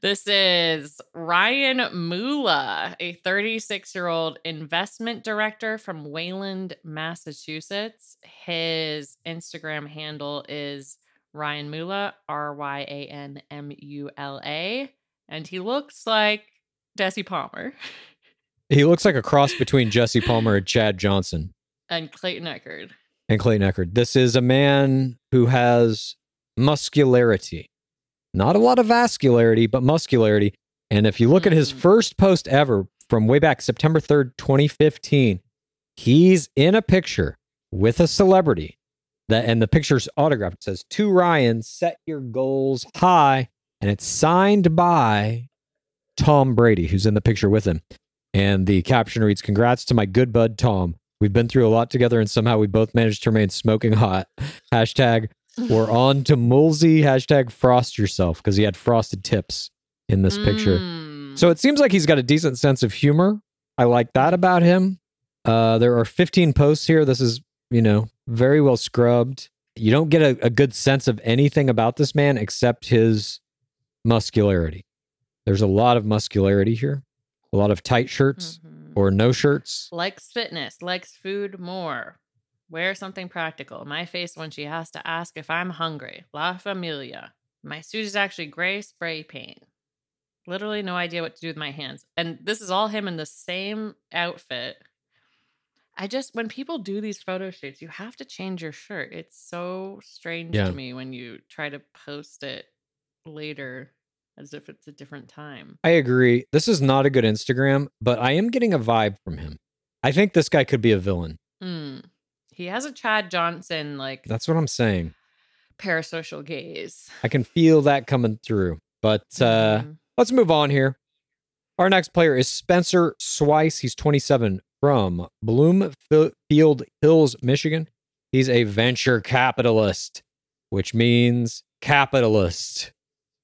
this is Ryan Mula, a 36 year old investment director from Wayland, Massachusetts. His Instagram handle is Ryan Mula, R Y A N M U L A. And he looks like Jesse Palmer He looks like a cross between Jesse Palmer and Chad Johnson and Clayton Eckard. and Clayton Eckard. This is a man who has muscularity. Not a lot of vascularity, but muscularity. And if you look at his Mm. first post ever from way back September 3rd, 2015, he's in a picture with a celebrity. That and the picture's autographed. It says, To Ryan, set your goals high. And it's signed by Tom Brady, who's in the picture with him. And the caption reads, Congrats to my good bud Tom. We've been through a lot together and somehow we both managed to remain smoking hot. Hashtag we're on to Mulsey. Hashtag frost yourself because he had frosted tips in this picture. Mm. So it seems like he's got a decent sense of humor. I like that about him. Uh, there are 15 posts here. This is, you know, very well scrubbed. You don't get a, a good sense of anything about this man except his muscularity. There's a lot of muscularity here, a lot of tight shirts Mhm. or no shirts. likes fitness, likes food more. Wear something practical. My face when she has to ask if I'm hungry. La Familia. My suit is actually gray spray paint. Literally no idea what to do with my hands. And this is all him in the same outfit. I just, when people do these photo shoots, you have to change your shirt. It's so strange Yeah. to me when you try to post it later as if it's a different time. I agree. This is not a good Instagram, but I am getting a vibe from him. I think this guy could be a villain. Hmm. He has a Chad Johnson like That's what I'm saying. parasocial gaze. I can feel that coming through. But uh, Mhm. let's move on here. Our next player is Spencer Swies. He's 27 from Bloomfield Hills, Michigan. He's a venture capitalist, which means capitalist,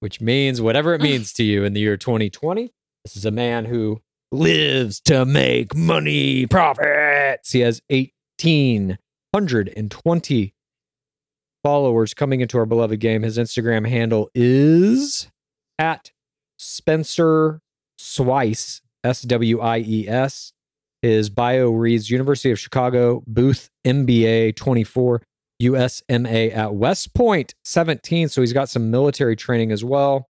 which means whatever it means to you in the year 2020. This is a man who lives to make money profits. He has 1,820 followers coming into our beloved game. His Instagram handle is at Spencer Swies, S W I E S. His bio reads University of Chicago, Booth MBA 24, USMA at West Point 17. So he's got some military training as well.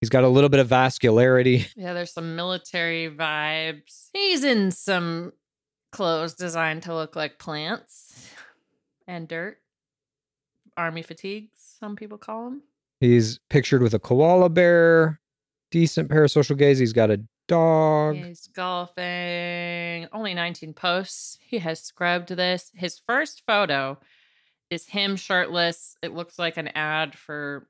He's got a little bit of vascularity. Yeah, there's some military vibes. He's in some clothes designed to look like plants and dirt. Army fatigues, some people call them. He's pictured with a koala bear, decent parasocial gaze. He's got a dog. He's golfing. Only 19 posts. He has scrubbed this. His first photo is him shirtless. It looks like an ad for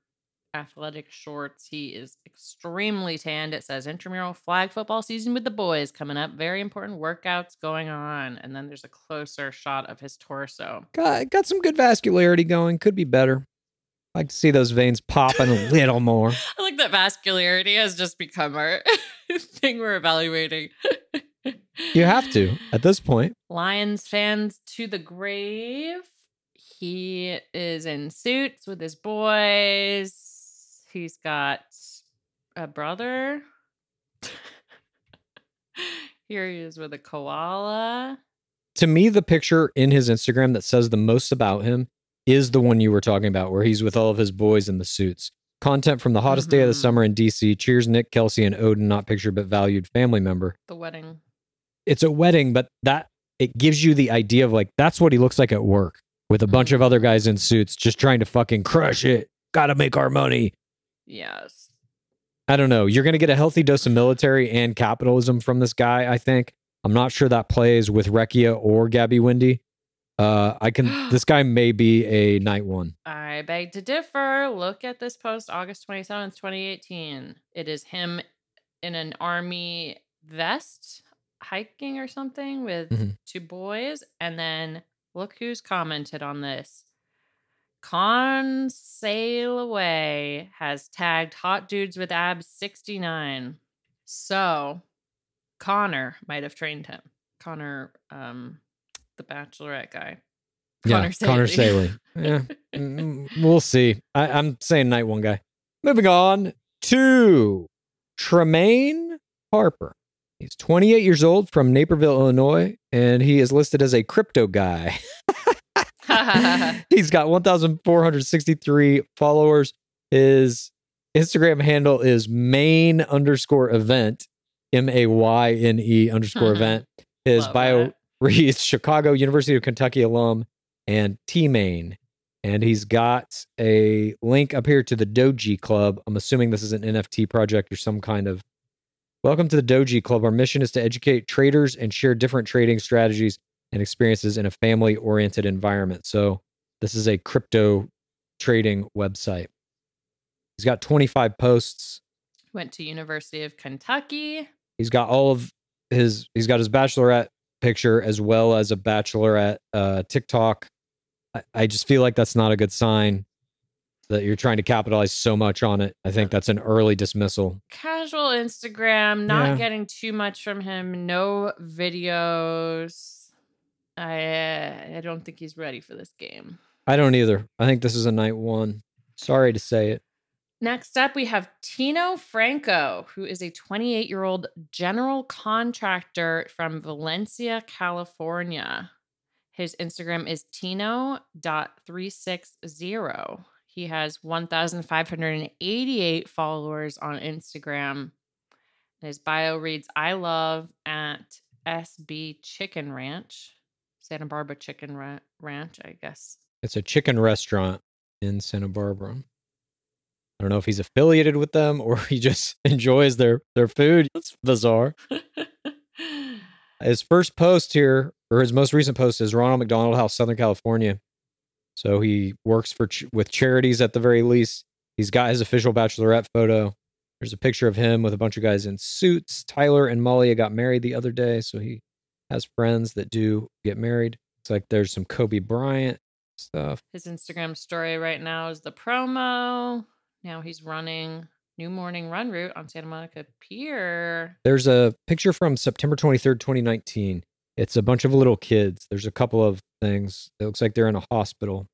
athletic shorts. He is extremely tanned. It says intramural flag football season with the boys coming up. Very important workouts going on. And then there's a closer shot of his torso. Got, got some good vascularity going. Could be better. Like to see those veins popping a little more. I like that vascularity has just become our thing we're evaluating. You have to at this point. Lions fans to the grave. He is in suits with his boys. He's got a brother. Here he is with a koala. To me, the picture in his Instagram that says the most about him is the one you were talking about, where he's with all of his boys in the suits. Content from the hottest day of the Mhm. summer in DC. Cheers, Nick, Kelsey, and Odin, not pictured but valued family member. The wedding. It's a wedding, but that it gives you the idea of like that's what he looks like at work with a bunch of other guys in suits just trying to fucking crush it. Gotta make our money. Yes. I don't know. You're going to get a healthy dose of military and capitalism from this guy, I think. I'm not sure that plays with Recchia or Gabby Windey. Uh, I can. this guy may be a night one. I beg to differ. Look at this post, August 27th, 2018. It is him in an army vest hiking or something with Mhm. two boys. And then look who's commented on this. Con Sail Away has tagged Hot Dudes with Abs 69. So Connor might have trained him. Connor, um, the bachelorette guy. Connor yeah, Connor Saeli. yeah, Mm, we'll see. I, I'm saying night one guy. Moving on to Termayne Harper. He's 28 years old from Naperville, Illinois, and he is listed as a crypto guy. He's got 1,463 followers. His Instagram handle is main underscore event, M A Y N E underscore event. His Love bio that. Reads Chicago, University of Kentucky alum, and T Main. And he's got a link up here to the Doji Club. I'm assuming this is an NFT project or some kind of. Welcome to the Doji Club. Our mission is to educate traders and share different trading strategies and experiences in a family oriented environment. So, this is a crypto trading website. He's got 25 posts. Went to University of Kentucky. He's got all of his, he's got his bachelorette picture as well as a bachelorette uh, TikTok. I, I just feel like that's not a good sign that you're trying to capitalize so much on it. I think that's an early dismissal. Casual Instagram, not Yeah. getting too much from him. No videos. I uh, I don't think he's ready for this game. I don't either. I think this is a night one. Sorry to say it. Next up, we have Tino Franco, who is a 28 year old general contractor from Valencia, California. His Instagram is Tino.360. He has 1,588 followers on Instagram. His bio reads I love at SB Chicken Ranch, Santa Barbara Chicken Ra- Ranch, I guess. It's a chicken restaurant in Santa Barbara. I don't know if he's affiliated with them or he just enjoys their their food. That's bizarre. His first post here, or his most recent post, is Ronald McDonald House, Southern California. So he works for ch- with charities at the very least. He's got his official bachelorette photo. There's a picture of him with a bunch of guys in suits. Tyler and Malia got married the other day, so he has friends that do get married. It's like there's some Kobe Bryant stuff. His Instagram story right now is the promo. Now he's running New morning run route on Santa Monica Pier. There's a picture from September 23rd, 2019. It's a bunch of little kids. There's a couple of things. It looks like they're in a hospital.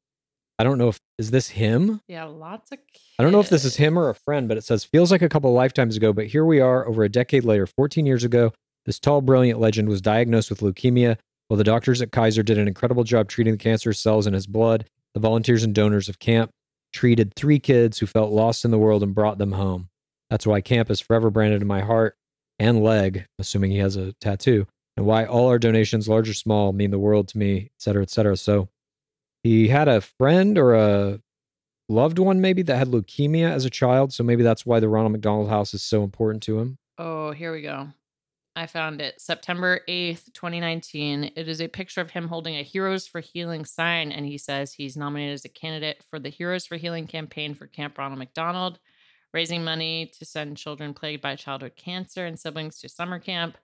I don't know if is this him? Yeah, lots of. I don't know if this is him or a friend, but it says feels like a couple lifetimes ago, but here we are over a decade later, 14 years ago. This tall, brilliant legend was diagnosed with leukemia. While the doctors at Kaiser did an incredible job treating the cancer cells in his blood, the volunteers and donors of camp treated three kids who felt lost in the world and brought them home. That's why camp is forever branded in my heart and leg, assuming he has a tattoo, and why all our donations, large or small, mean the world to me, et cetera, et cetera. So he had a friend or a loved one maybe that had leukemia as a child. So maybe that's why the Ronald McDonald House is so important to him. Oh, here we go. I found it. September 8th, 2019. It is a picture of him holding a Heroes for Healing sign, and he says he's nominated as a candidate for the Heroes for Healing campaign for Camp Ronald McDonald, raising money to send children plagued by childhood cancer and siblings to summer camp.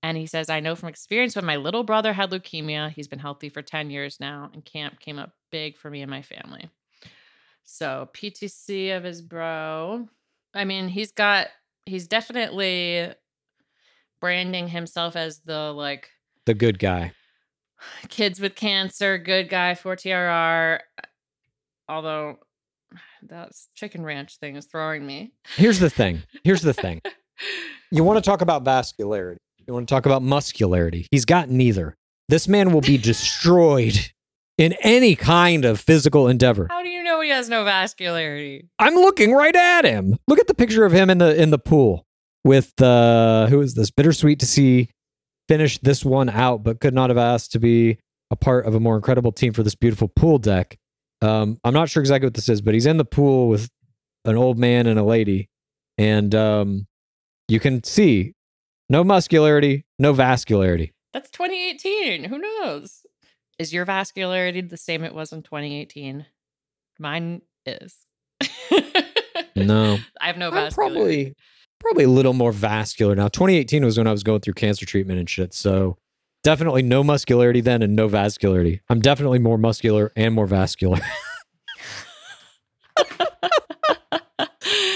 And he says, I know from experience when my little brother had leukemia, he's been healthy for 10 years now, and camp came up big for me and my family. So, PTC of his bro. I mean, he's got, he's definitely branding himself as the like The good guy. kids with cancer, good guy for TRR. Uh, although that's chicken ranch thing is throwing me. Here's the thing. Here's the thing. You want to talk about vascularity. You want to talk about muscularity. He's got neither. This man will be destroyed in any kind of physical endeavor. How do you know he has no vascularity? I'm looking right at him. Look at the picture of him in the in the pool with uh who is this? Bittersweet to see finish this one out, but could not have asked to be a part of a more incredible team for this beautiful pool deck. Um, I'm not sure exactly what this is, but he's in the pool with an old man and a lady, and um, you can see no muscularity, no vascularity. That's 2018. Who knows? Is your vascularity the same it was in 2018? Mine is. No, I have no I'm vascularity. probably probably a little more vascular now. 2018 was when I was going through cancer treatment and shit, so definitely no muscularity then and no vascularity. I'm definitely more muscular and more vascular.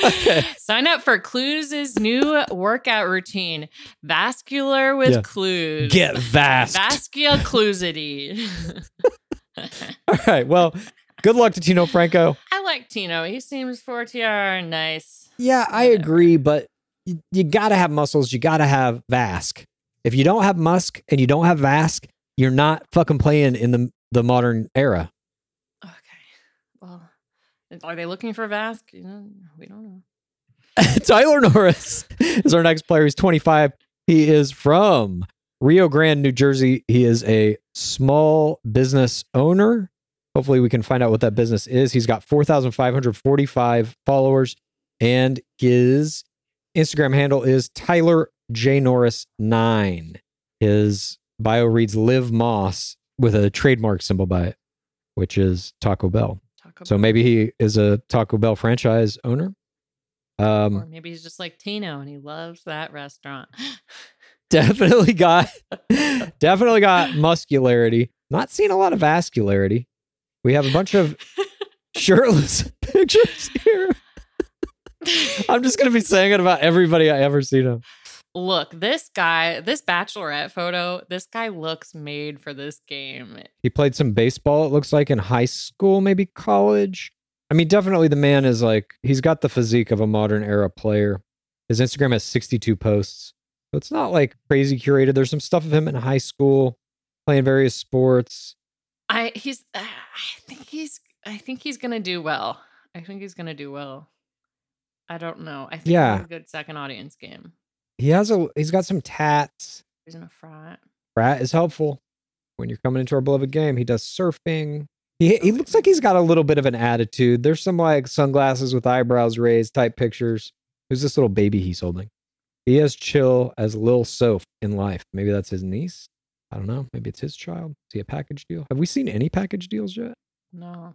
okay. Sign up for Clues' new workout routine. Vascular with Yeah. clues. Get vast. Vasculoclusity. All right. Well, good luck to Tino Franco. I like Tino. He seems 4TR nice. Yeah, I Whatever. agree, but you, you got to have muscles. You got to have Vask. If you don't have Musk and you don't have Vask, you're not fucking playing in the the modern era. Okay. Well, are they looking for Vask? You know, we don't know. Tyler Norris is our next player. He's 25. He is from Rio Grande, New Jersey. He is a small business owner. Hopefully, we can find out what that business is. He's got 4,545 followers, and his Instagram handle is Tyler J Norris 9. His bio reads Live Más with a trademark symbol by it, which is Taco Bell. Talk So about- maybe he is a Taco Bell franchise owner. Um, or maybe he's just like Tino and he loves that restaurant. definitely got definitely got muscularity. Not seeing a lot of vascularity. We have a bunch of shirtless pictures here. I'm just gonna be saying it about everybody I ever seen him. Look, this guy, this bachelorette photo, this guy looks made for this game. He played some baseball, it looks like, in high school, maybe college. I mean, definitely the man is like he's got the physique of a modern era player. His Instagram has 62 posts. So it's not like crazy curated. There's some stuff of him in high school, playing various sports. I he's uh, I think he's I think he's gonna do well. I think he's gonna do well. I don't know. I think Yeah. a good second audience game. He has a he's got some tats. He's in a frat. Rat is helpful when you're coming into our beloved game. He does surfing. He he oh, looks like he's got a little bit of an attitude. There's some like sunglasses with eyebrows raised type pictures. Who's this little baby he's holding? He is chill as Lil Soph in life. Maybe that's his niece. I don't know. Maybe it's his child. Is he a package deal? Have we seen any package deals yet? No.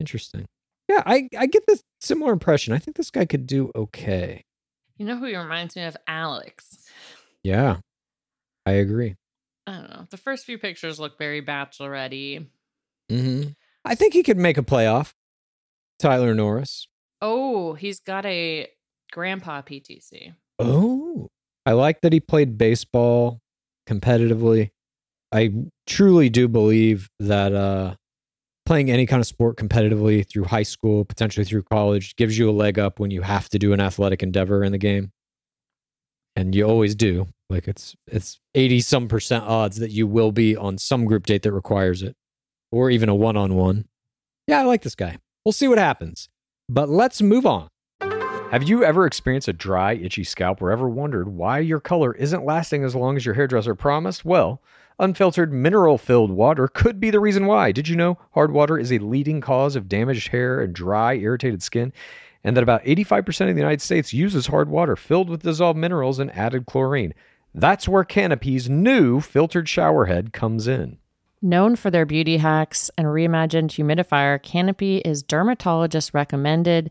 Interesting. Yeah, I, I get this similar impression. I think this guy could do okay. You know who he reminds me of? Alex. Yeah, I agree. I don't know. The first few pictures look very bachelorette Mm-hmm. I think he could make a playoff. Tyler Norris. Oh, he's got a grandpa PTC. Oh, I like that he played baseball competitively. I truly do believe that uh, playing any kind of sport competitively through high school, potentially through college, gives you a leg up when you have to do an athletic endeavor in the game. And you always do. Like it's it's 80 some percent odds that you will be on some group date that requires it or even a one-on-one. Yeah, I like this guy. We'll see what happens. But let's move on. Have you ever experienced a dry, itchy scalp or ever wondered why your color isn't lasting as long as your hairdresser promised? Well, unfiltered mineral filled water could be the reason why. Did you know hard water is a leading cause of damaged hair and dry, irritated skin? And that about 85% of the United States uses hard water filled with dissolved minerals and added chlorine. That's where Canopy's new filtered shower head comes in. Known for their beauty hacks and reimagined humidifier, Canopy is dermatologist recommended.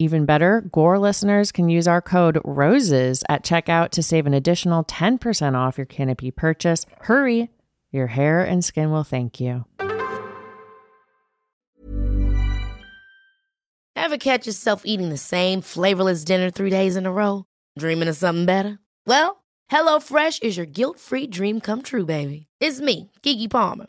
Even better, Gore listeners can use our code ROSES at checkout to save an additional 10% off your Canopy purchase. Hurry, your hair and skin will thank you. Ever catch yourself eating the same flavorless dinner three days in a row? Dreaming of something better? Well, HelloFresh is your guilt free dream come true, baby. It's me, Keke Palmer.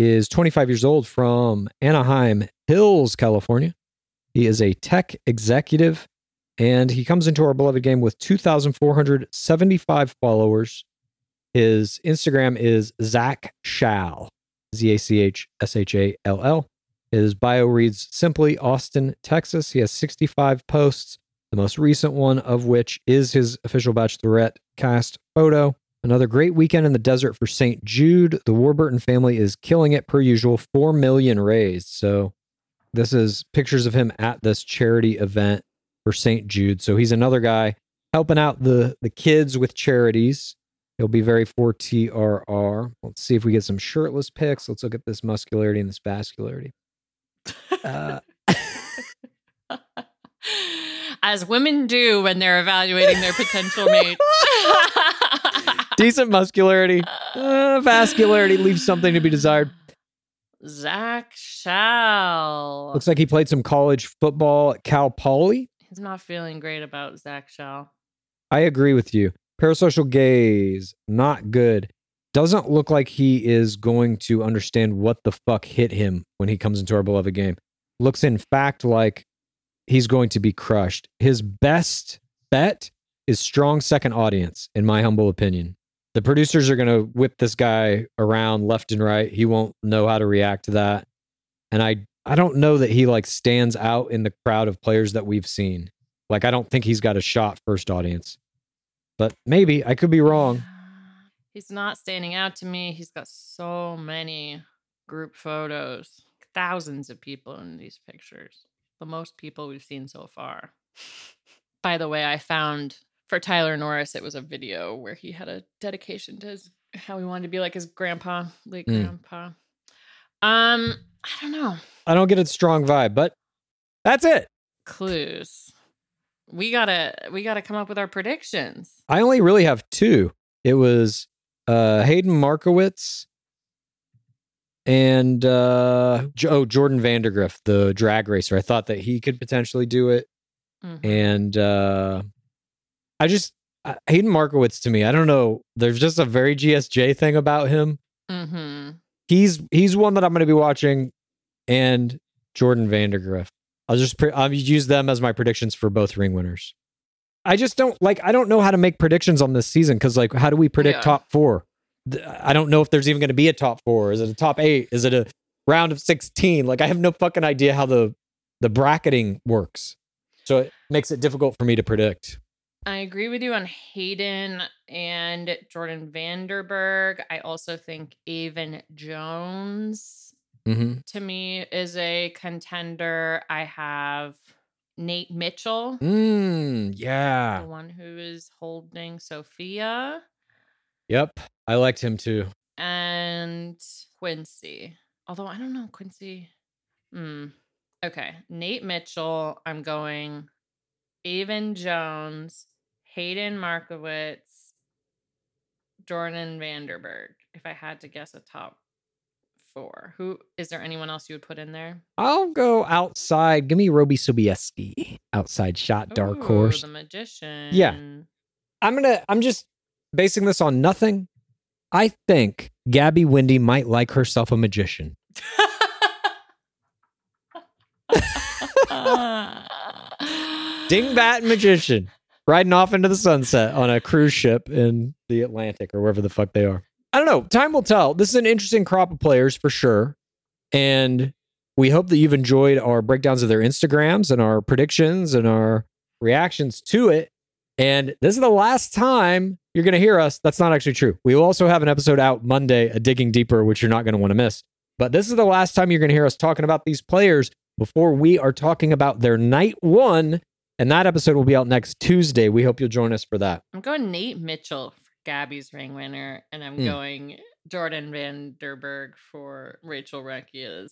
is 25 years old from Anaheim Hills, California. He is a tech executive and he comes into our beloved game with 2,475 followers. His Instagram is Zach Shall, Z A C H S H A L L. His bio reads simply Austin, Texas. He has 65 posts, the most recent one of which is his official Bachelorette cast photo. Another great weekend in the desert for St. Jude. The Warburton family is killing it per usual. Four million raised. So this is pictures of him at this charity event for St. Jude. So he's another guy helping out the the kids with charities. He'll be very for TRR. Let's see if we get some shirtless pics. Let's look at this muscularity and this vascularity. Uh, As women do when they're evaluating their potential mates. decent muscularity. Uh, vascularity leaves something to be desired. Zach Shell. Looks like he played some college football at Cal Poly. He's not feeling great about Zach Shell. I agree with you. Parasocial gaze, not good. Doesn't look like he is going to understand what the fuck hit him when he comes into our beloved game. Looks, in fact, like he's going to be crushed. His best bet is strong second audience, in my humble opinion. The producers are going to whip this guy around left and right. He won't know how to react to that. And I I don't know that he like stands out in the crowd of players that we've seen. Like I don't think he's got a shot first audience. But maybe I could be wrong. He's not standing out to me. He's got so many group photos, thousands of people in these pictures. The most people we've seen so far. By the way, I found for Tyler Norris, it was a video where he had a dedication to his, how he wanted to be like his grandpa, late Mm. grandpa. Um, I don't know. I don't get a strong vibe, but that's it. Clues. We gotta we gotta come up with our predictions. I only really have two. it was uh, Hayden Markowitz and uh, oh, Jordan Vandergriff, the drag racer. I thought that he could potentially do it. Mhm. And uh, I just, uh, Hayden Markowitz to me, I don't know. There's just a very GSJ thing about him. Mhm. He's he's one that I'm going to be watching, and Jordan Vandergriff. I'll just pre- I'll use them as my predictions for both ring winners. I just don't like. I don't know how to make predictions on this season because like, how do we predict Yeah. top four? I don't know if there's even going to be a top four. Is it a top eight? Is it a round of sixteen? Like, I have no fucking idea how the the bracketing works. So it makes it difficult for me to predict. I agree with you on Hayden and Jordan Vanderberg. I also think Aven Jones Mm-hmm. to me is a contender. I have Nate Mitchell, Mm, the one who is holding Sophia, Yep. I liked him too. and Quincy. Although I don't know Quincy. Hmm. Okay, Nate Mitchell. I'm going. Aven Jones, Hayden Markowitz, Jordan Vanderberg. If I had to guess a top four, who is there? Anyone else you would put in there? I'll go outside. Give me Roby Sobieski. Outside shot, dark Ooh, horse. the magician. Yeah, I'm gonna. I'm just basing this on nothing. I think Gabby Windey might like herself a magician. Dingbat magician riding off into the sunset on a cruise ship in the Atlantic or wherever the fuck they are. I don't know. Time will tell. This is an interesting crop of players for sure. And we hope that you've enjoyed our breakdowns of their Instagrams and our predictions and our reactions to it. And this is the last time you're going to hear us. That's not actually true. We will also have an episode out Monday, a digging deeper, which you're not going to want to miss. But this is the last time you're going to hear us talking about these players before we are talking about their night one. And that episode will be out next Tuesday. We hope you'll join us for that. I'm going Nate Mitchell for Gabby's ring winner, and I'm Hmm. going Jordan Vanderberg for Rachel Recchia's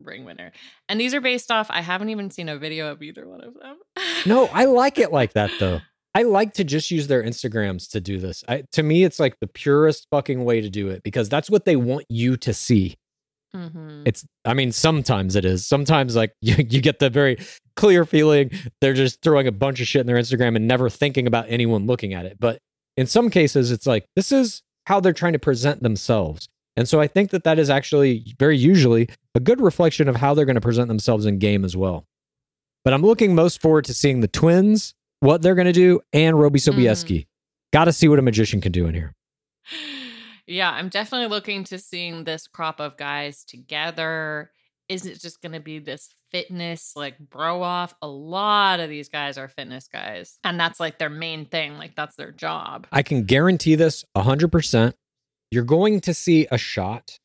ring winner. And these are based off. I haven't even seen a video of either one of them. No, I like it like that though. I like to just use their Instagrams to do this. I, to me, it's like the purest fucking way to do it because that's what they want you to see. Mhm. It's, I mean, sometimes it is. Sometimes, like, you, you get the very clear feeling they're just throwing a bunch of shit in their Instagram and never thinking about anyone looking at it. But in some cases, it's like, this is how they're trying to present themselves. And so I think that that is actually very usually a good reflection of how they're going to present themselves in game as well. But I'm looking most forward to seeing the twins, what they're going to do, and Roby mm-hmm. Sobieski. Got to see what a magician can do in here. Yeah, I'm definitely looking to seeing this crop of guys together. Is it just going to be this fitness like bro off? A lot of these guys are fitness guys, and that's like their main thing. Like that's their job. I can guarantee this 100%. You're going to see a shot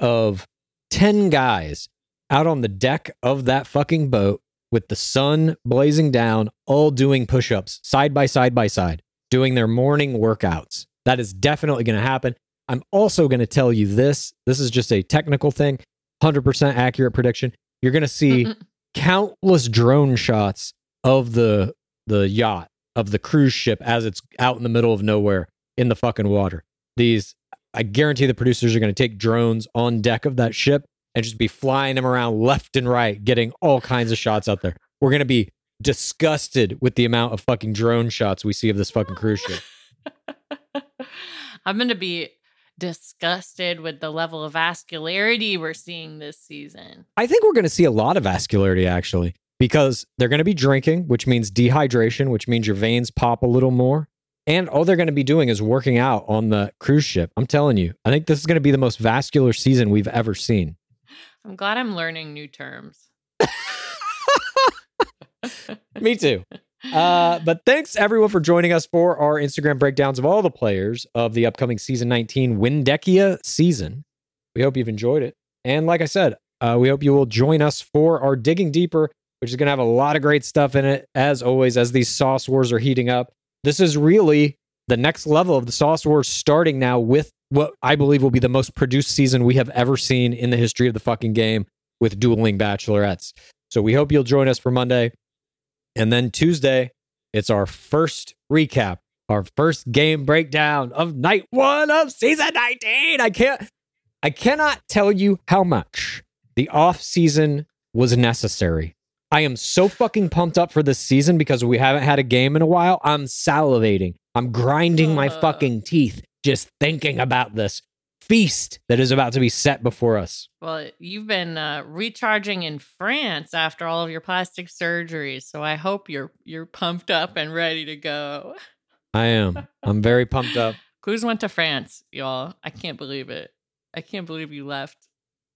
of 10 guys out on the deck of that fucking boat with the sun blazing down, all doing push ups side by side by side, doing their morning workouts. That is definitely going to happen. I'm also going to tell you this this is just a technical thing, 100% accurate prediction. You're going to see countless drone shots of the the yacht of the cruise ship as it's out in the middle of nowhere in the fucking water. These I guarantee the producers are going to take drones on deck of that ship and just be flying them around left and right, getting all kinds of shots out there. We're going to be disgusted with the amount of fucking drone shots we see of this fucking cruise ship. I'm going to be disgusted with the level of vascularity we're seeing this season. I think we're going to see a lot of vascularity actually because they're going to be drinking, which means dehydration, which means your veins pop a little more. And all they're going to be doing is working out on the cruise ship. I'm telling you, I think this is going to be the most vascular season we've ever seen. I'm glad I'm learning new terms. Me too. Uh, but thanks everyone for joining us for our Instagram breakdowns of all the players of the upcoming season 19 Windekia season. We hope you've enjoyed it. And like I said, uh, we hope you will join us for our Digging Deeper, which is going to have a lot of great stuff in it, as always, as these sauce wars are heating up. This is really the next level of the sauce wars starting now with what I believe will be the most produced season we have ever seen in the history of the fucking game with dueling bachelorettes. So we hope you'll join us for Monday. And then Tuesday, it's our first recap our first game breakdown of night one of season 19. I can't, I cannot tell you how much the off season was necessary. I am so fucking pumped up for this season because we haven't had a game in a while. I'm salivating. I'm grinding my fucking teeth just thinking about this feast that is about to be set before us. Well, you've been uh, recharging in France after all of your plastic surgeries, so I hope you're you're pumped up and ready to go. I am. I'm very pumped up. Cruz went to France, y'all. I can't believe it. I can't believe you left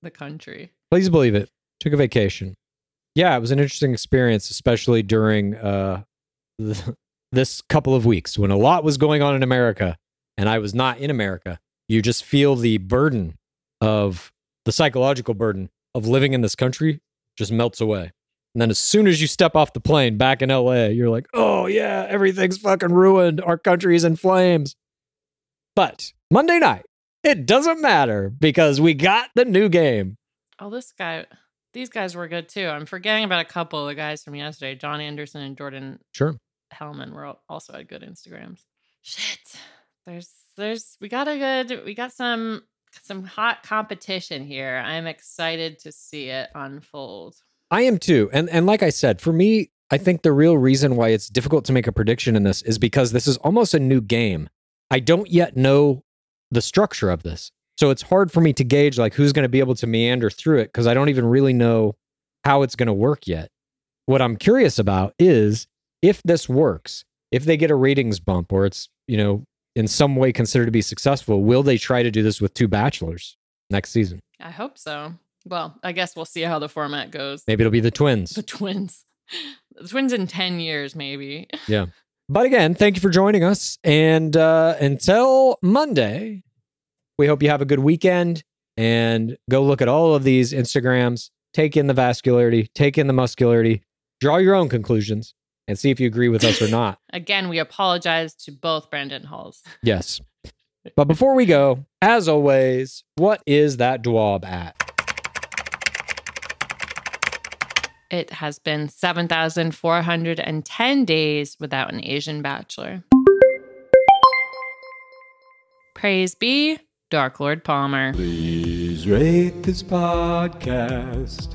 the country. Please believe it. Took a vacation. Yeah, it was an interesting experience, especially during uh, th- this couple of weeks when a lot was going on in America and I was not in America. You just feel the burden of the psychological burden of living in this country just melts away. And then as soon as you step off the plane back in LA, you're like, oh, yeah, everything's fucking ruined. Our country's in flames. But Monday night, it doesn't matter because we got the new game. Oh, this guy, these guys were good too. I'm forgetting about a couple of the guys from yesterday. John Anderson and Jordan Sure. Hellman were also had good Instagrams. Shit. There's there's we got a good we got some some hot competition here. I'm excited to see it unfold. I am too. And and like I said, for me, I mm. think the real reason why it's difficult to make a prediction in this is because this is almost a new game. I don't yet know the structure of this. So it's hard for me to gauge like who's going to be able to meander through it because I don't even really know how it's going to work yet. What I'm curious about is if this works, if they get a ratings bump or it's, you know, in some way considered to be successful, will they try to do this with two bachelors next season? I hope so. Well, I guess we'll see how the format goes. Maybe it'll be the twins. The twins. The twins in 10 years, maybe. Yeah. But again, thank you for joining us. And uh, until Monday, we hope you have a good weekend and go look at all of these Instagrams, take in the vascularity, take in the muscularity, draw your own conclusions, and see if you agree with us or not. Again, we apologize to both Brandon Halls. Yes. But before we go, as always, what is that dwab at? It has been 7,410 days without an Asian bachelor. Praise be Dark Lord Palmer. Please rate this podcast.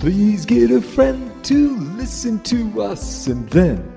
Please get a friend to listen to us and then